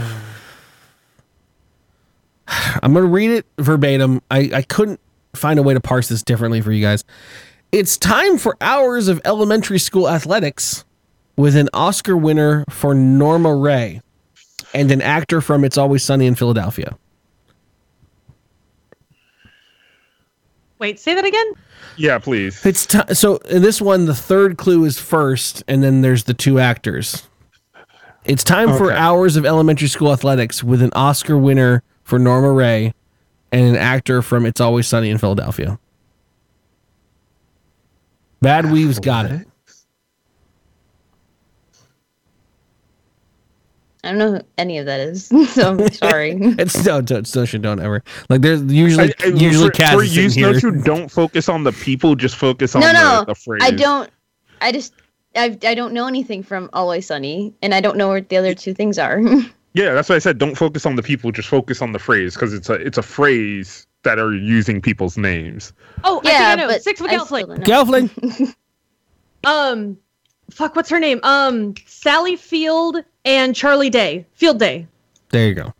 I'm gonna read it verbatim. I I couldn't find a way to parse this differently for you guys. It's time for hours of elementary school athletics with an Oscar winner for Norma Rae and an actor from It's Always Sunny in Philadelphia. Wait, say that again. yeah, please. It's ti so in this one, the third clue is first, and then there's the two actors. It's time for hours of elementary school athletics with an Oscar winner for Norma Rae and an actor from It's Always Sunny in Philadelphia. Bad Weave's got it. I don't know who any of that is, so I'm sorry. It's no, don't, Snowshoe, don't ever like. There's usually I- I- usually for, cats for sitting you, here. Snowshoe, don't focus on the people, just focus on no, no, the, the phrase. I don't. I just. I, I don't know anything from Always Sunny, and I don't know where the other two things are. Yeah, that's why I said don't focus on the people, just focus on the phrase because it's a it's a phrase that are using people's names. Oh, I yeah, think I know. Six I McGill still don't. Gelfling. Um, fuck, what's her name? Um, Sally Field and Charlie Day. Field Day. There you go.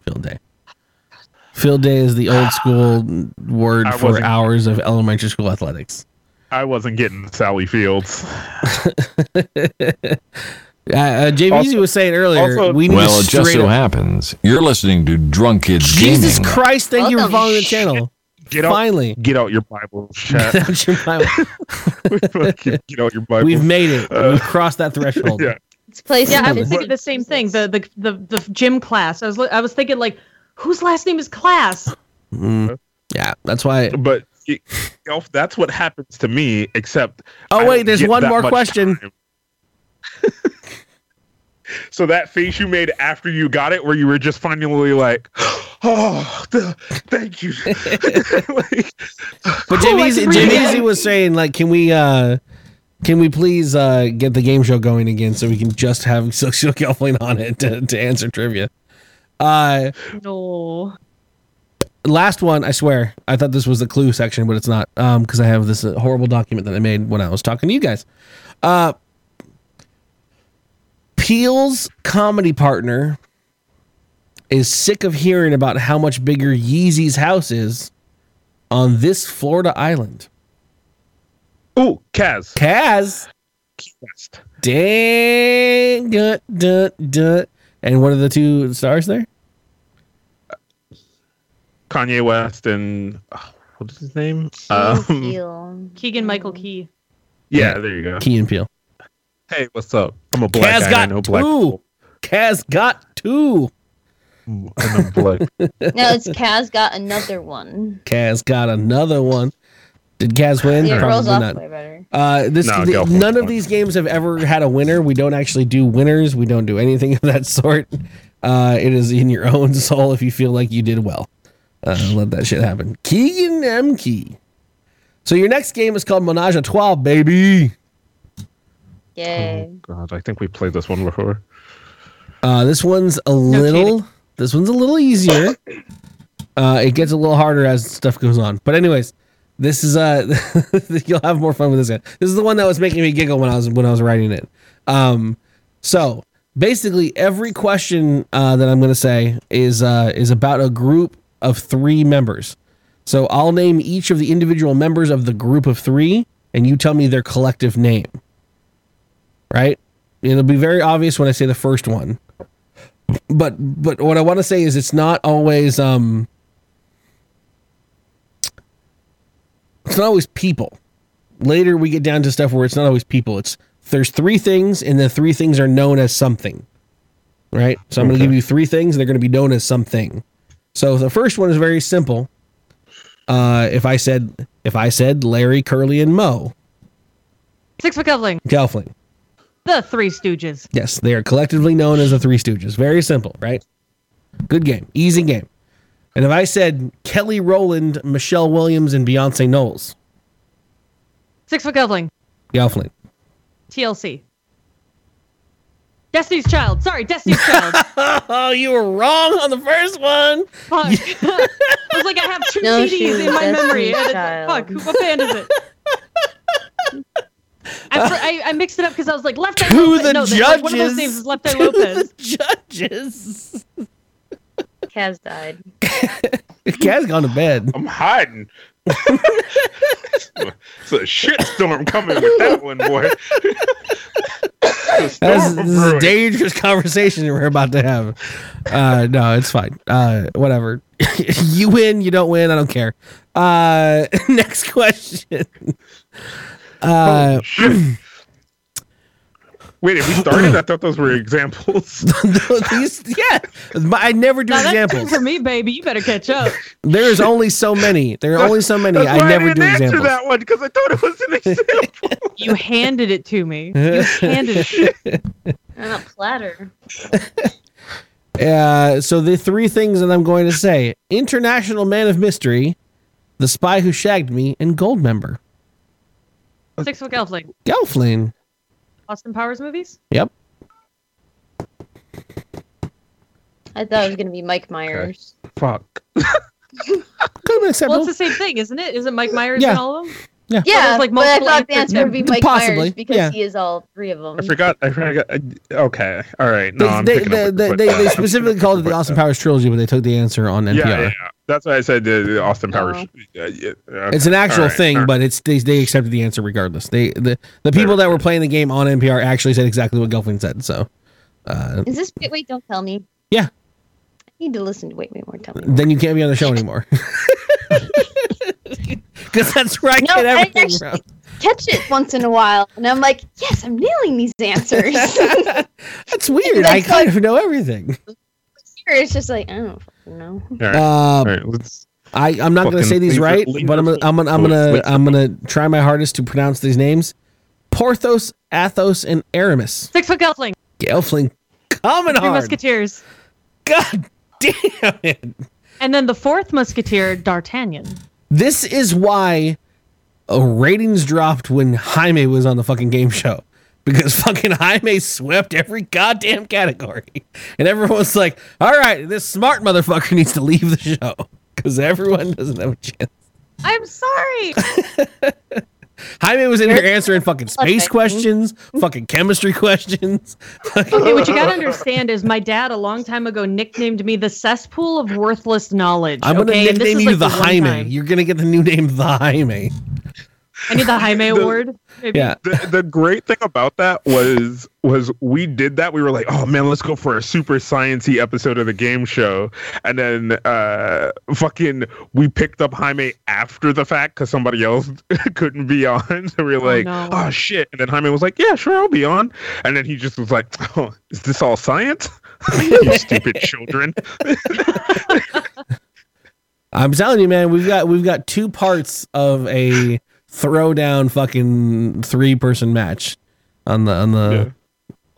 Field day. Field day is the old school word I for wasn't- hours of elementary school athletics. I wasn't getting Sally Fields. Uh, uh, JVZ Also- was saying earlier, also- we need Well, to it just straight so up- happens you're listening to Drunk Kids Jesus Gaming. Christ! Thank you for Welcome. following the channel. Get out, Finally, get out your Bible, chat. That's your Bible. get out your Bible. we've made it. We've crossed that threshold. yeah. It's place. Yeah, I was thinking the same thing. The the the, the gym class. I was I was thinking like, whose last name is Class? Mm. Yeah, that's why. But it, Elf, that's what happens to me. Except Oh, wait, there's one more question. so that face you made after you got it, where you were just finally like, "Oh, the, thank you." Like, But Cool, I JVZ, can read JVZ it. was saying like, can we uh can we please uh get the game show going again so we can just have social Gelfling on it to, to answer trivia. Uh No. Last one, I swear. I thought this was the clue section, but it's not. Um, because I have this uh, horrible document that I made when I was talking to you guys. Uh, Peele's comedy partner is sick of hearing about how much bigger Yeezy's house is on this Florida island. Ooh, Kaz. Kaz, West. dang, dun, dun, dun. and what are the two stars there? Kanye West and uh, what is his name? Um, Keegan Michael Key. Yeah, there you go. Key and Peele. Hey, what's up? I'm a black Kaz guy. I got know black two. people. Kaz got two. I know black. No, it's Kaz got another one. Kaz got another one. Did Kaz win? Yeah, it rolls Probably off not. way better. Uh, this No, the- none it. of these games have ever had a winner. We don't actually do winners. We don't do anything of that sort. Uh, it is in your own soul if you feel like you did well. Uh, let that shit happen. Keegan M. Key. So your next game is called Menage a Trois, baby. Yay. God, I think we played this one before. Uh, this one's a little. This one's a little easier. Uh, it gets a little harder as stuff goes on. But anyways, this is uh, you'll have more fun with this one. This is the one that was making me giggle when I was when I was writing it. Um, so basically, every question uh, that I'm going to say is uh, is about a group of three members. So I'll name each of the individual members of the group of three, and you tell me their collective name. Right? It'll be very obvious when I say the first one but but what I want to say is it's not always um it's not always people. Later we get down to stuff where it's not always people. It's there's three things and the three things are known as something. Right? So I'm going to give you three things and they're going to be known as something. So the first one is very simple. Uh if I said if I said Larry, Curly and Moe, Six foot Gelfling. The Three Stooges. Yes, they are collectively known as the Three Stooges. Very simple, right? Good game, easy game. And if I said Kelly Rowland, Michelle Williams, and Beyonce Knowles, Six foot Gelfling. Gelfling. TLC. Destiny's Child. Sorry, Destiny's Child. oh, you were wrong on the first one. Fuck. I was like, I have two No, CDs in my memory. Destiny's And it's Child. fuck, what band is it? I, fr- I, I mixed it up because I was like, Left Eye To Lopez. the no, there's, like, one of judges. those names is Left Eye Lopez. Judges. Kaz died. Kaz gone to bed. I'm hiding. It's a shitstorm coming with that one, boy. That's, this is a dangerous conversation we're about to have. Uh, no, it's fine. Uh, whatever. you win, you don't win. I don't care. Uh, next question. Uh, shit. Wait, if we started, I thought those were examples. these, yeah, I never do Now that's examples. for me, baby. You better catch up. There is only so many. There are only so many. That's I why never didn't do answer examples. that one because I thought it was an example. You handed it to me. You handed it. to me. On a platter. Uh, so the three things that I'm going to say: International Man of Mystery, The Spy Who Shagged Me, and Goldmember. Six foot Gelfling. Gelfling. Austin Powers movies? Yep. I thought it was gonna be Mike Myers. Fuck. Could have been acceptable. Well, it's the same thing, isn't it? Isn't Mike Myers Yeah. in all of them? Yeah. Yeah, like but I multiple thought the answer would be Mike Possibly, Myers because yeah. he is all three of them. I forgot. I forgot. I, okay. All right. No, They, I'm they, picking they, they, they, they specifically called it the Austin Powers trilogy, but they took the answer on NPR. Yeah, yeah, yeah. That's why I said the, the Austin Powers. Oh. Yeah, yeah, It's an actual All right, thing, all right. but it's they, they accepted the answer regardless. They the, the people that were playing the game on NPR actually said exactly what Gelfling said. So uh, Is this wait, wait, don't tell me. Yeah. I need to listen to wait, wait more. Tell me. then you can't be on the show anymore. Because that's where I No, get everything actually- from. Catch it once in a while, and I'm like, yes, I'm nailing these answers. That's weird. I kind like- of know everything. Here, it's just like I don't fucking know. All right. Uh, all right. Let's. I I'm not going to say these leave it- right, but I'm it- gonna, I'm gonna, I'm wait, gonna. I'm gonna try my hardest to pronounce these names: Porthos, Athos, and Aramis. Six foot Gelfling. Gelfling, coming Three hard. Musketeers. God damn it! And then the fourth Musketeer, D'Artagnan. This is why uh, ratings dropped when Jaime was on the fucking game show. Because fucking Jaime swept every goddamn category. And everyone's like, all right, this smart motherfucker needs to leave the show. Because everyone doesn't have a chance. I'm sorry. Jaime was in here answering fucking space questions, fucking chemistry questions. Okay, what you gotta understand is my dad a long time ago nicknamed me the cesspool of worthless knowledge. I'm gonna okay? And this nickname is you like the one Jaime. time. You're gonna get the new name the Jaime. I need the Jaime Award. Maybe. Yeah. the, the great thing about that was was we did that we were like oh man let's go for a super sciency episode of the game show and then uh fucking we picked up jaime after the fact because somebody else couldn't be on so we were Oh, like no. oh shit and then jaime was like yeah sure i'll be on and then he just was like oh is this all science you stupid children I'm telling you, man, we've got we've got two parts of a throwdown fucking three person match on the on the.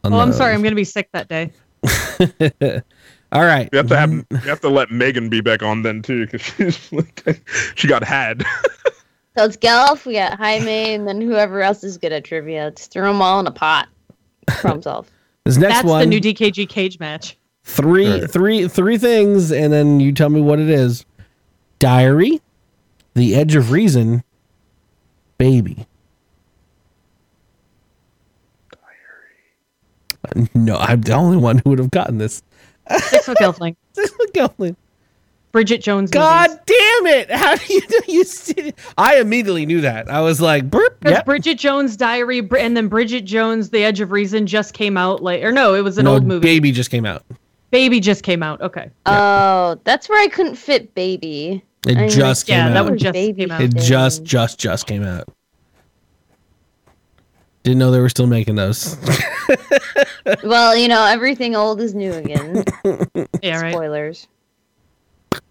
On Oh, I'm sorry. I'm gonna be sick that day. All right. we have to have we have to let megan be back on then too because she's like she got had So it's Gelf, we got Jaime, and then whoever else is good at trivia. Let's throw them all in a pot. Problem solved. This next That's one, the new DKG cage match. three, Alright. three, three things, and then you tell me what it is. Diary, The Edge of Reason, Baby. Diary. No, I'm the only one who would have gotten this. Six foot Gelfling. Going. Bridget Jones. God damn it! How do you do you? See? I immediately knew that. I was like, burp. Because Yep. Bridget Jones' Diary, and then Bridget Jones' The Edge of Reason just came out. Like, or no, it was an no, old movie. baby just came out. Baby just came out. Okay. Oh, that's where I couldn't fit baby. It I just Yeah, came that out. one just Baby came out. It thing. just, just, just came out. Didn't know they were still making those. Well, you know, everything old is new again. Yeah, right. Spoilers.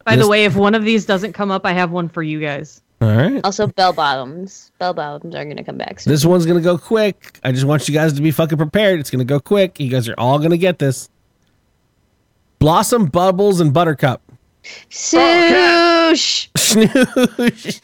By This- the way, if one of these doesn't come up, I have one for you guys. All right. Also, bell bottoms. Bell bottoms are gonna come back soon. This one's gonna go quick. I just want you guys to be fucking prepared. It's gonna go quick. You guys are all gonna get this. Blossom, Bubbles, and Buttercup. Swoosh! Snoosh.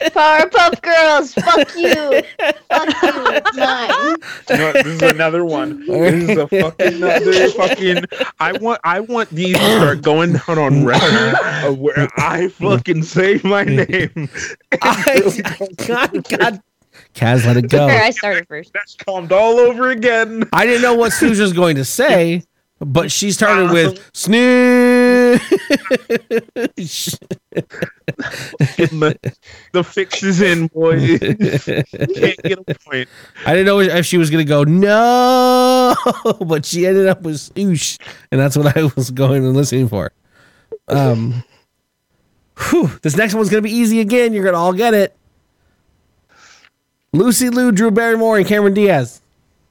Powerpuff Girls! Fuck you! Fuck you! It's mine. You know? This is another one. This is a fucking another fucking. I want I want these to start going down on record of where I fucking say my name. I, God, God. Kaz, let it Fair, go. I started first. That's calmed all over again. I didn't know what Snoosh was going to say, but she started with Snoosh. the, the fix is in, boy. Can't get a point. I didn't know if she was gonna go no, but she ended up with oosh, and that's what I was going and listening for. Um, whew, this next one's gonna be easy again. You're gonna all get it. Lucy Liu, Drew Barrymore, and Cameron Diaz.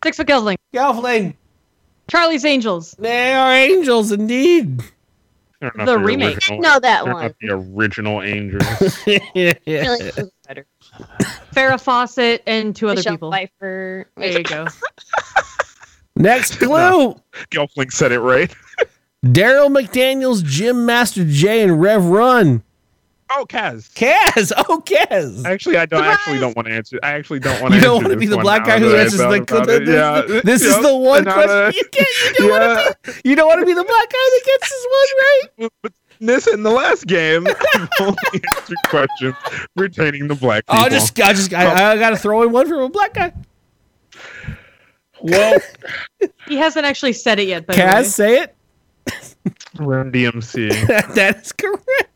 Six foot Gelfling. Gelfling, Charlie's Angels. they are angels indeed. They're The remake. original- know that they're one. not the original angels. Really, it better. Farrah Fawcett and two other Michelle people. Pfeiffer. There you go. Next clue: Gelfling said it right. Daryl McDaniels, Jam Master Jay, and Rev Run. Oh, Kaz. Kaz, oh Kaz. Actually, I don't actually don't want to answer. I actually don't want to. You don't want to be the black guy who answers the, the, the- This is the one question you can't. You don't want Yeah, to be. You don't want to be the black guy that gets this one right. but this in the last game, I've only answered questions pertaining to black people. Oh, just, I just, I, oh. I got to throw in one from a black guy. well, He hasn't actually said it yet, but Kaz, say it. Run DMC. that is correct.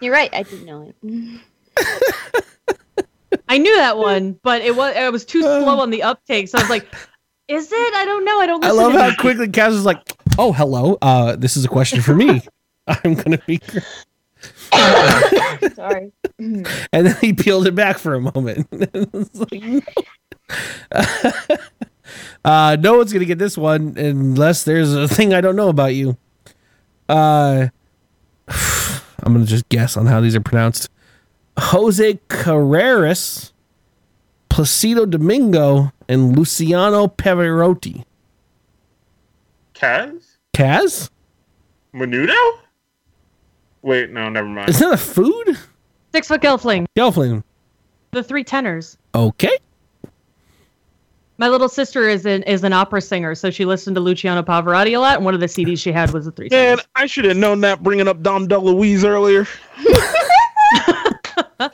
You're right. I didn't know it. I knew that one, but it was it was too slow on the uptake. So I was like, "Is it? I don't know. I don't." I love to how music." quickly Kaz was like, "Oh, hello. Uh, this is a question for me. I'm gonna be." Sorry. And then he peeled it back for a moment. Like, no. uh, no one's gonna get this one unless there's a thing I don't know about you. Uh, I'm gonna just guess on how these are pronounced. Jose Carreras, Placido Domingo, and Luciano Pavarotti. Kaz? Kaz? Menudo? Wait, no, never mind. Is that a food? Six foot Gelfling, Gelfling. the three tenors. Okay. My little sister is an is an opera singer, so she listened to Luciano Pavarotti a lot. And one of the CDs she had was the three Man, tenors. I should have known that bringing up Dom DeLuise earlier.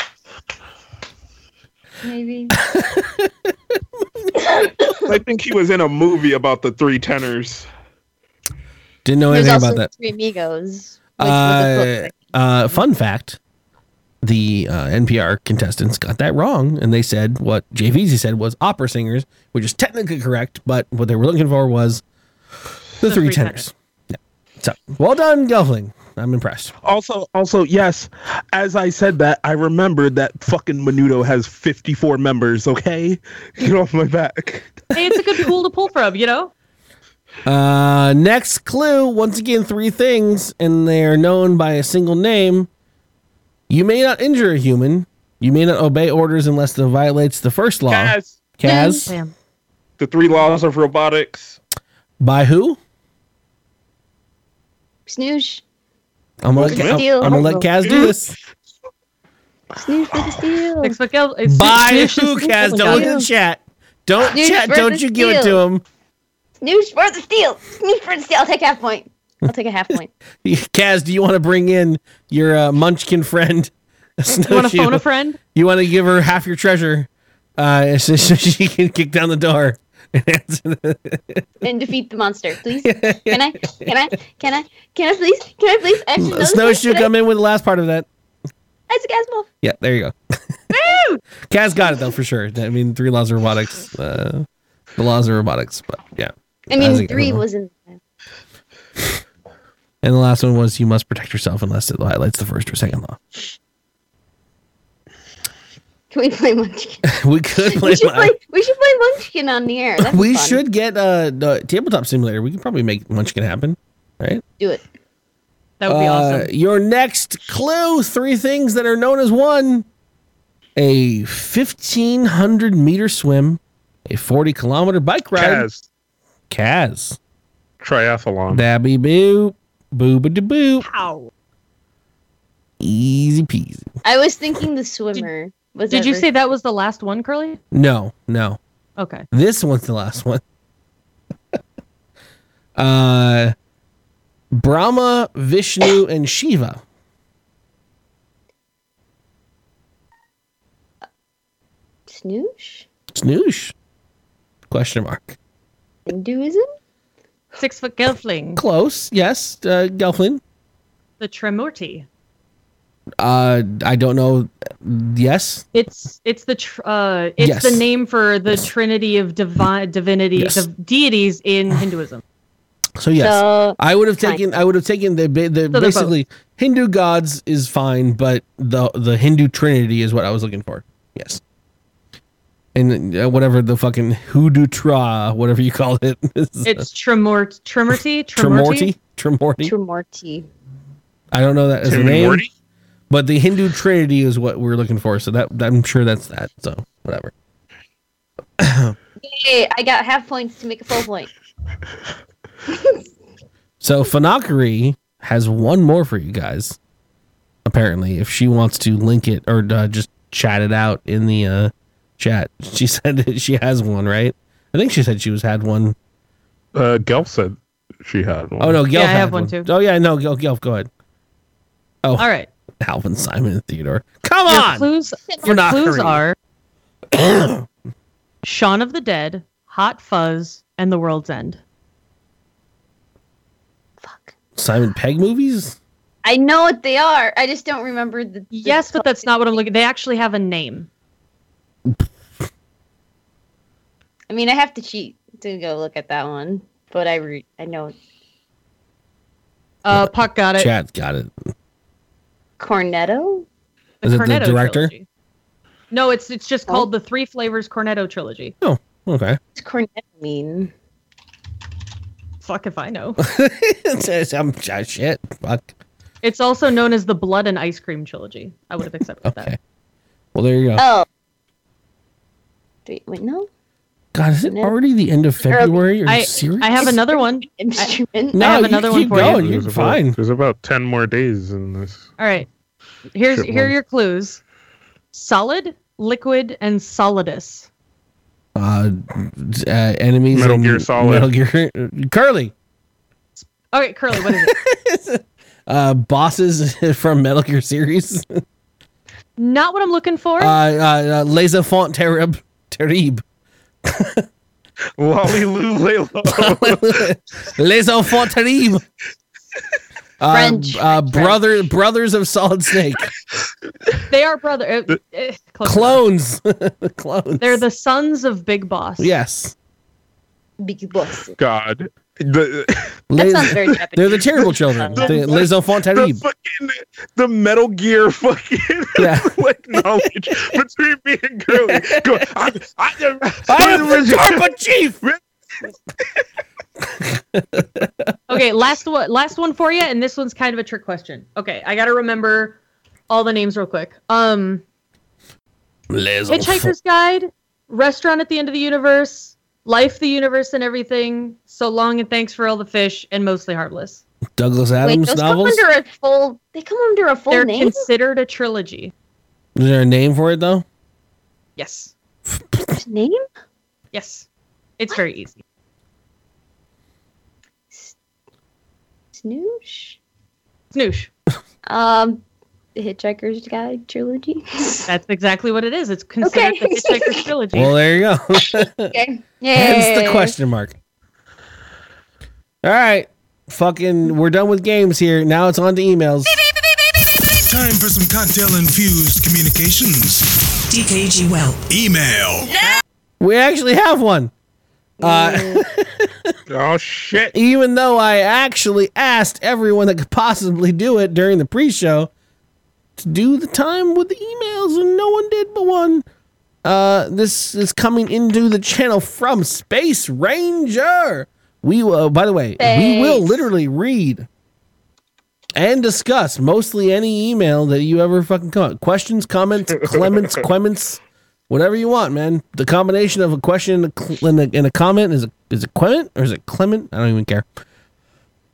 Maybe. I think he was in a movie about the three tenors. Didn't know There's anything about that. Three Amigos. Which was a Uh, uh, fun fact: the uh, NPR contestants got that wrong, and they said what JVZ said was opera singers, which is technically correct, but what they were looking for was the, three, three tenors. Yeah. So well done, Gelfling. I'm impressed. Also, also, yes. As I said that, I remembered that fucking Menudo has 54 members. Okay, get off my back. Hey, it's a good pool to pull from, you know? Uh, next clue. Once again, three things, and they are known by a single name. You may not injure a human. You may not obey orders unless it violates the first law. Kaz, Kaz, Damn. the three laws of robotics. by who? Snoosh. I'm gonna, For let, the I'm, steal. I'm gonna let Kaz do this. Snoosh for the steal. Six foot gal- it's- By it's- who, Kaz? Don't look in the chat. Don't Snooze chat. Don't the you give it to steal. him. Snoosh for the steal. Snoosh for the steal. I'll take half point. I'll take a half point. Kaz, do you want to bring in your uh, Munchkin friend? You want to phone a friend? You want to give her half your treasure, uh, so, so she can kick down the door. and defeat the monster, please. Can I? Can I? Can I? Can I please? Can I please? Actually, Snowshoe, can I- come in with the last part of that. That's a gas ball. Yeah, there you go. Kaz got it though for sure. I mean, three laws of robotics. Uh, the laws of robotics, but yeah. I mean, a- three was in. And the last one was you must protect yourself unless it violates the first or second law. Can we play Munchkin? we could play. We should Mun- play. We should play Munchkin on the air. That'd we fun. should get uh, the tabletop simulator. We can probably make Munchkin happen, right? do it. That would be Uh, awesome. Your next clue: three things that are known as one: a fifteen hundred meter swim, a forty kilometer bike ride. Kaz, Kaz. triathlon. Dabby boop. Booba de boop. How? Easy peasy. I was thinking the swimmer. was Did you ever- say that was the last one, Curly? No, no. Okay. This one's the last one. uh Brahma, Vishnu, and Shiva. Snoosh? Snoosh? Question mark. Hinduism? Six foot gelfling. Close. Yes, uh, Gelflin. The Trimurti. Uh, I don't know. Yes. It's it's the tr- uh it's Yes. the name for the trinity of divine divinity Yes. of deities in Hinduism. So yes, So, I would have kind taken. I would have taken the the they're basically Hindu gods is fine, but the the Hindu Trinity is what I was looking for. Yes. And uh, whatever the fucking hoodoo tra, whatever you call it, is, uh, It's Tremort Tremurti Tremorti. Tremorti. Tremorti. I don't know that as a name, but the Hindu Trinity is what we're looking for. So that I'm sure that's that. So whatever. Yay! I got half points to make a full point. So Fanakari has one more for you guys. Apparently, if she wants to link it or uh, just chat it out in the uh, chat, she said that she has one, right? I think she said she was had one. Uh, Gelf said she had one. Oh no, Gelf Yeah, I have one too. Oh yeah, no, Gelf, Gelf, go ahead. Oh, All right. Alvin, Simon, and Theodore. Come Your on, clues your clues Fanakari. are Shaun of the Dead, Hot Fuzz, and The World's End. Fuck. Simon Pegg movies. I know what they are. I just don't remember the. the Yes, but that's not what I'm looking. They actually have a name. I mean, I have to cheat to go look at that one, but I re- I know Uh, Puck got it. Chat got it. Cornetto. The Is it the director? trilogy. No, it's it's just called the Three Flavors Cornetto trilogy. Oh, okay. What's Cornetto mean? Fuck if I know. I'm, shit. Fuck. it's also known as the Blood and Ice Cream trilogy. I would have accepted Okay. that. Well, there you go. Oh. Wait, wait, no. God, is it no. already the end of February? Are you I serious? I have another one. Instrument. No, I have you another one keep for you. going. You're There's about, fine. There's about ten more days in this. All right. Here's Shit, here are your clues. Solid, liquid, and solidus. uh, uh enemies Metal in Gear Solid. Metal Gear Curly. Okay, Curly, what is it? Uh bosses from Metal Gear series. uh Not what I'm looking for. uh, uh Les Enfants Terrible Terrible. Lolly Lou Layla. Les Enfants Terrible. Uh, French, uh, French, brother, brothers of Solid Snake, They are brother. Uh, uh, clones, clones. They're the sons of Big Boss. yes. Big boss. God. The, That sounds very Japanese. they're the terrible children. the Les Enfants the fucking the Metal Gear fucking Yeah. like knowledge between me and Curly. Go, I, I, I am the DARPA chief. Okay, last one. Last one for you, and this one's kind of a trick question. Okay, I gotta remember all the names real quick. Um, Les Hitchhiker's Guide, Restaurant at the End of the Universe, Life, the Universe, and Everything. So long and thanks for all the fish, and mostly Harmless. Douglas Wait, Adams those novels. come under a full. They come under a full They're name. considered a trilogy. Is there a name for it though? Yes, name? yes, it's very easy. Snoosh. Snoosh. Um, the Hitchhiker's Guide trilogy. That's exactly what it is. It's considered Okay. the Hitchhiker's trilogy. Well, there you go. okay. Yay. Hence the question mark. All right, fucking, we're done with games here. Now it's on to emails. Time for some cocktail infused communications. DKG Welp. Email. We actually have one. Uh, oh shit! even though I actually asked everyone that could possibly do it during the pre-show to do the time with the emails, and no one did but one. Uh, this is coming into the channel from Space Ranger. We will, by the way, we will literally read and discuss mostly any email that you ever fucking come. up. Questions, comments, clements, quements, whatever you want, man. The combination of a question and a, cl- and a, and a comment is a, is it Clement or is it Clement? I don't even care.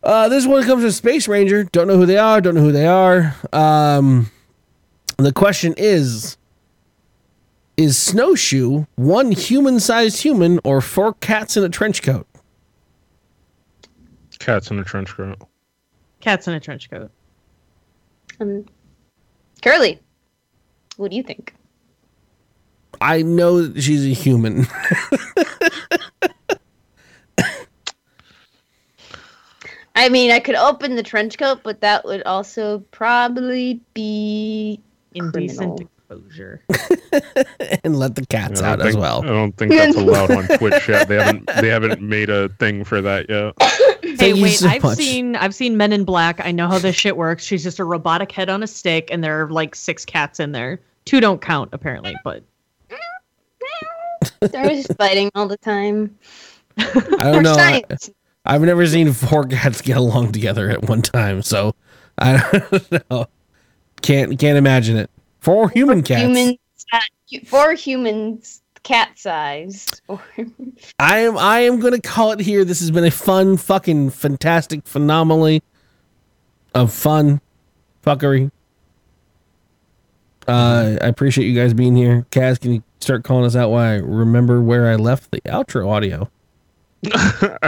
Uh, this one comes from Space Ranger. Don't know who they are. Don't know who they are. Um, the question is: Is Snowschu one human-sized human or four cats in a trench coat? Cats in a trench coat. Cats in a trench coat. Um, Curley, what do you think? I know that she's a human. I mean, I could open the trench coat, but that would also probably be Indecent Criminal. exposure. and let the cats don't out as well. I don't think that's allowed on Twitch yet. They haven't they haven't made a thing for that yet. Hey, Thank wait! so I've much. seen I've seen Men in Black. I know how this shit works. She's just a robotic head on a stick, and there are like six cats in there. Two don't count apparently, but they're just fighting all the time. I don't know. I, science. I've never seen four cats get along together at one time, so I don't know. Can't can't imagine it. Four human cats. Humans, hu- humans, cat sized. I am I am gonna call it here. This has been a fun, fucking fantastic phenomenally of fun fuckery. Uh, I appreciate you guys being here. Kaz, can you start calling us out while I remember where I left the outro audio? uh,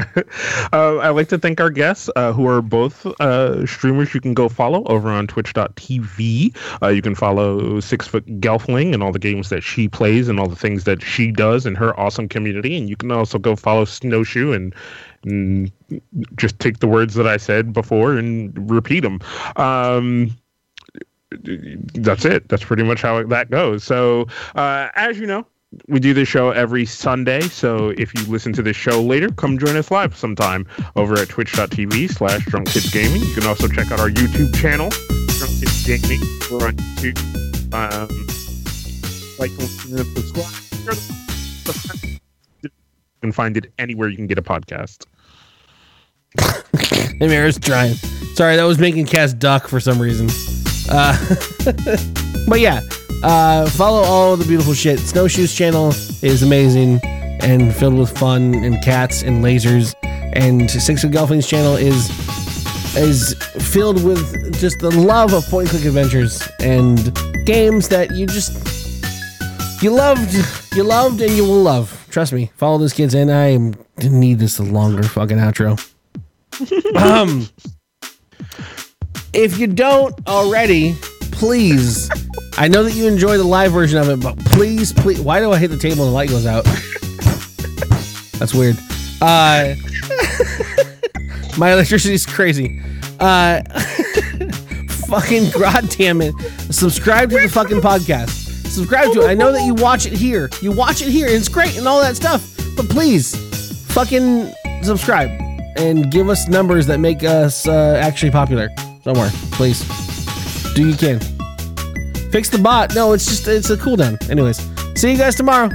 I'd like to thank our guests, uh, who are both uh, streamers you can go follow over on twitch.tv. Uh, you can follow Six Foot Gelfling and all the games that she plays and all the things that she does in her awesome community. And you can also go follow Snowschu and, and just take the words that I said before and repeat them. Um, that's it. That's pretty much how that goes. So, uh, as you know, we do this show every Sunday. So if you listen to this show later, come join us live sometime over at twitch.tv slash drunk kids gaming. You can also check out our YouTube channel, Drunk Kids Gaming. We're on YouTube. Um, like, subscribe. You can find it anywhere you can get a podcast. Hey, Maris trying. Sorry, that was making Kaz duck for some reason. Uh, but yeah, uh, follow all the beautiful shit. Snowschu's channel is amazing and filled with fun and cats and lasers. And Six-foot Gelfling's channel is is filled with just the love of point and click adventures and games that you just you loved, you loved, and you will love. Trust me. Follow those kids, and I need this longer fucking outro. um, if you don't already, please. I know that you enjoy the live version of it, but please, please. Why do I hit the table and the light goes out? That's weird. Uh, My electricity is crazy. Uh, fucking goddamn it! Subscribe to the fucking podcast. Subscribe to it. I know that you watch it here. You watch it here. It's great and all that stuff. But please, fucking subscribe and give us numbers that make us uh, actually popular somewhere. Please, do you can. Fix the bot. No, it's just it's a cooldown. Anyways, see you guys tomorrow.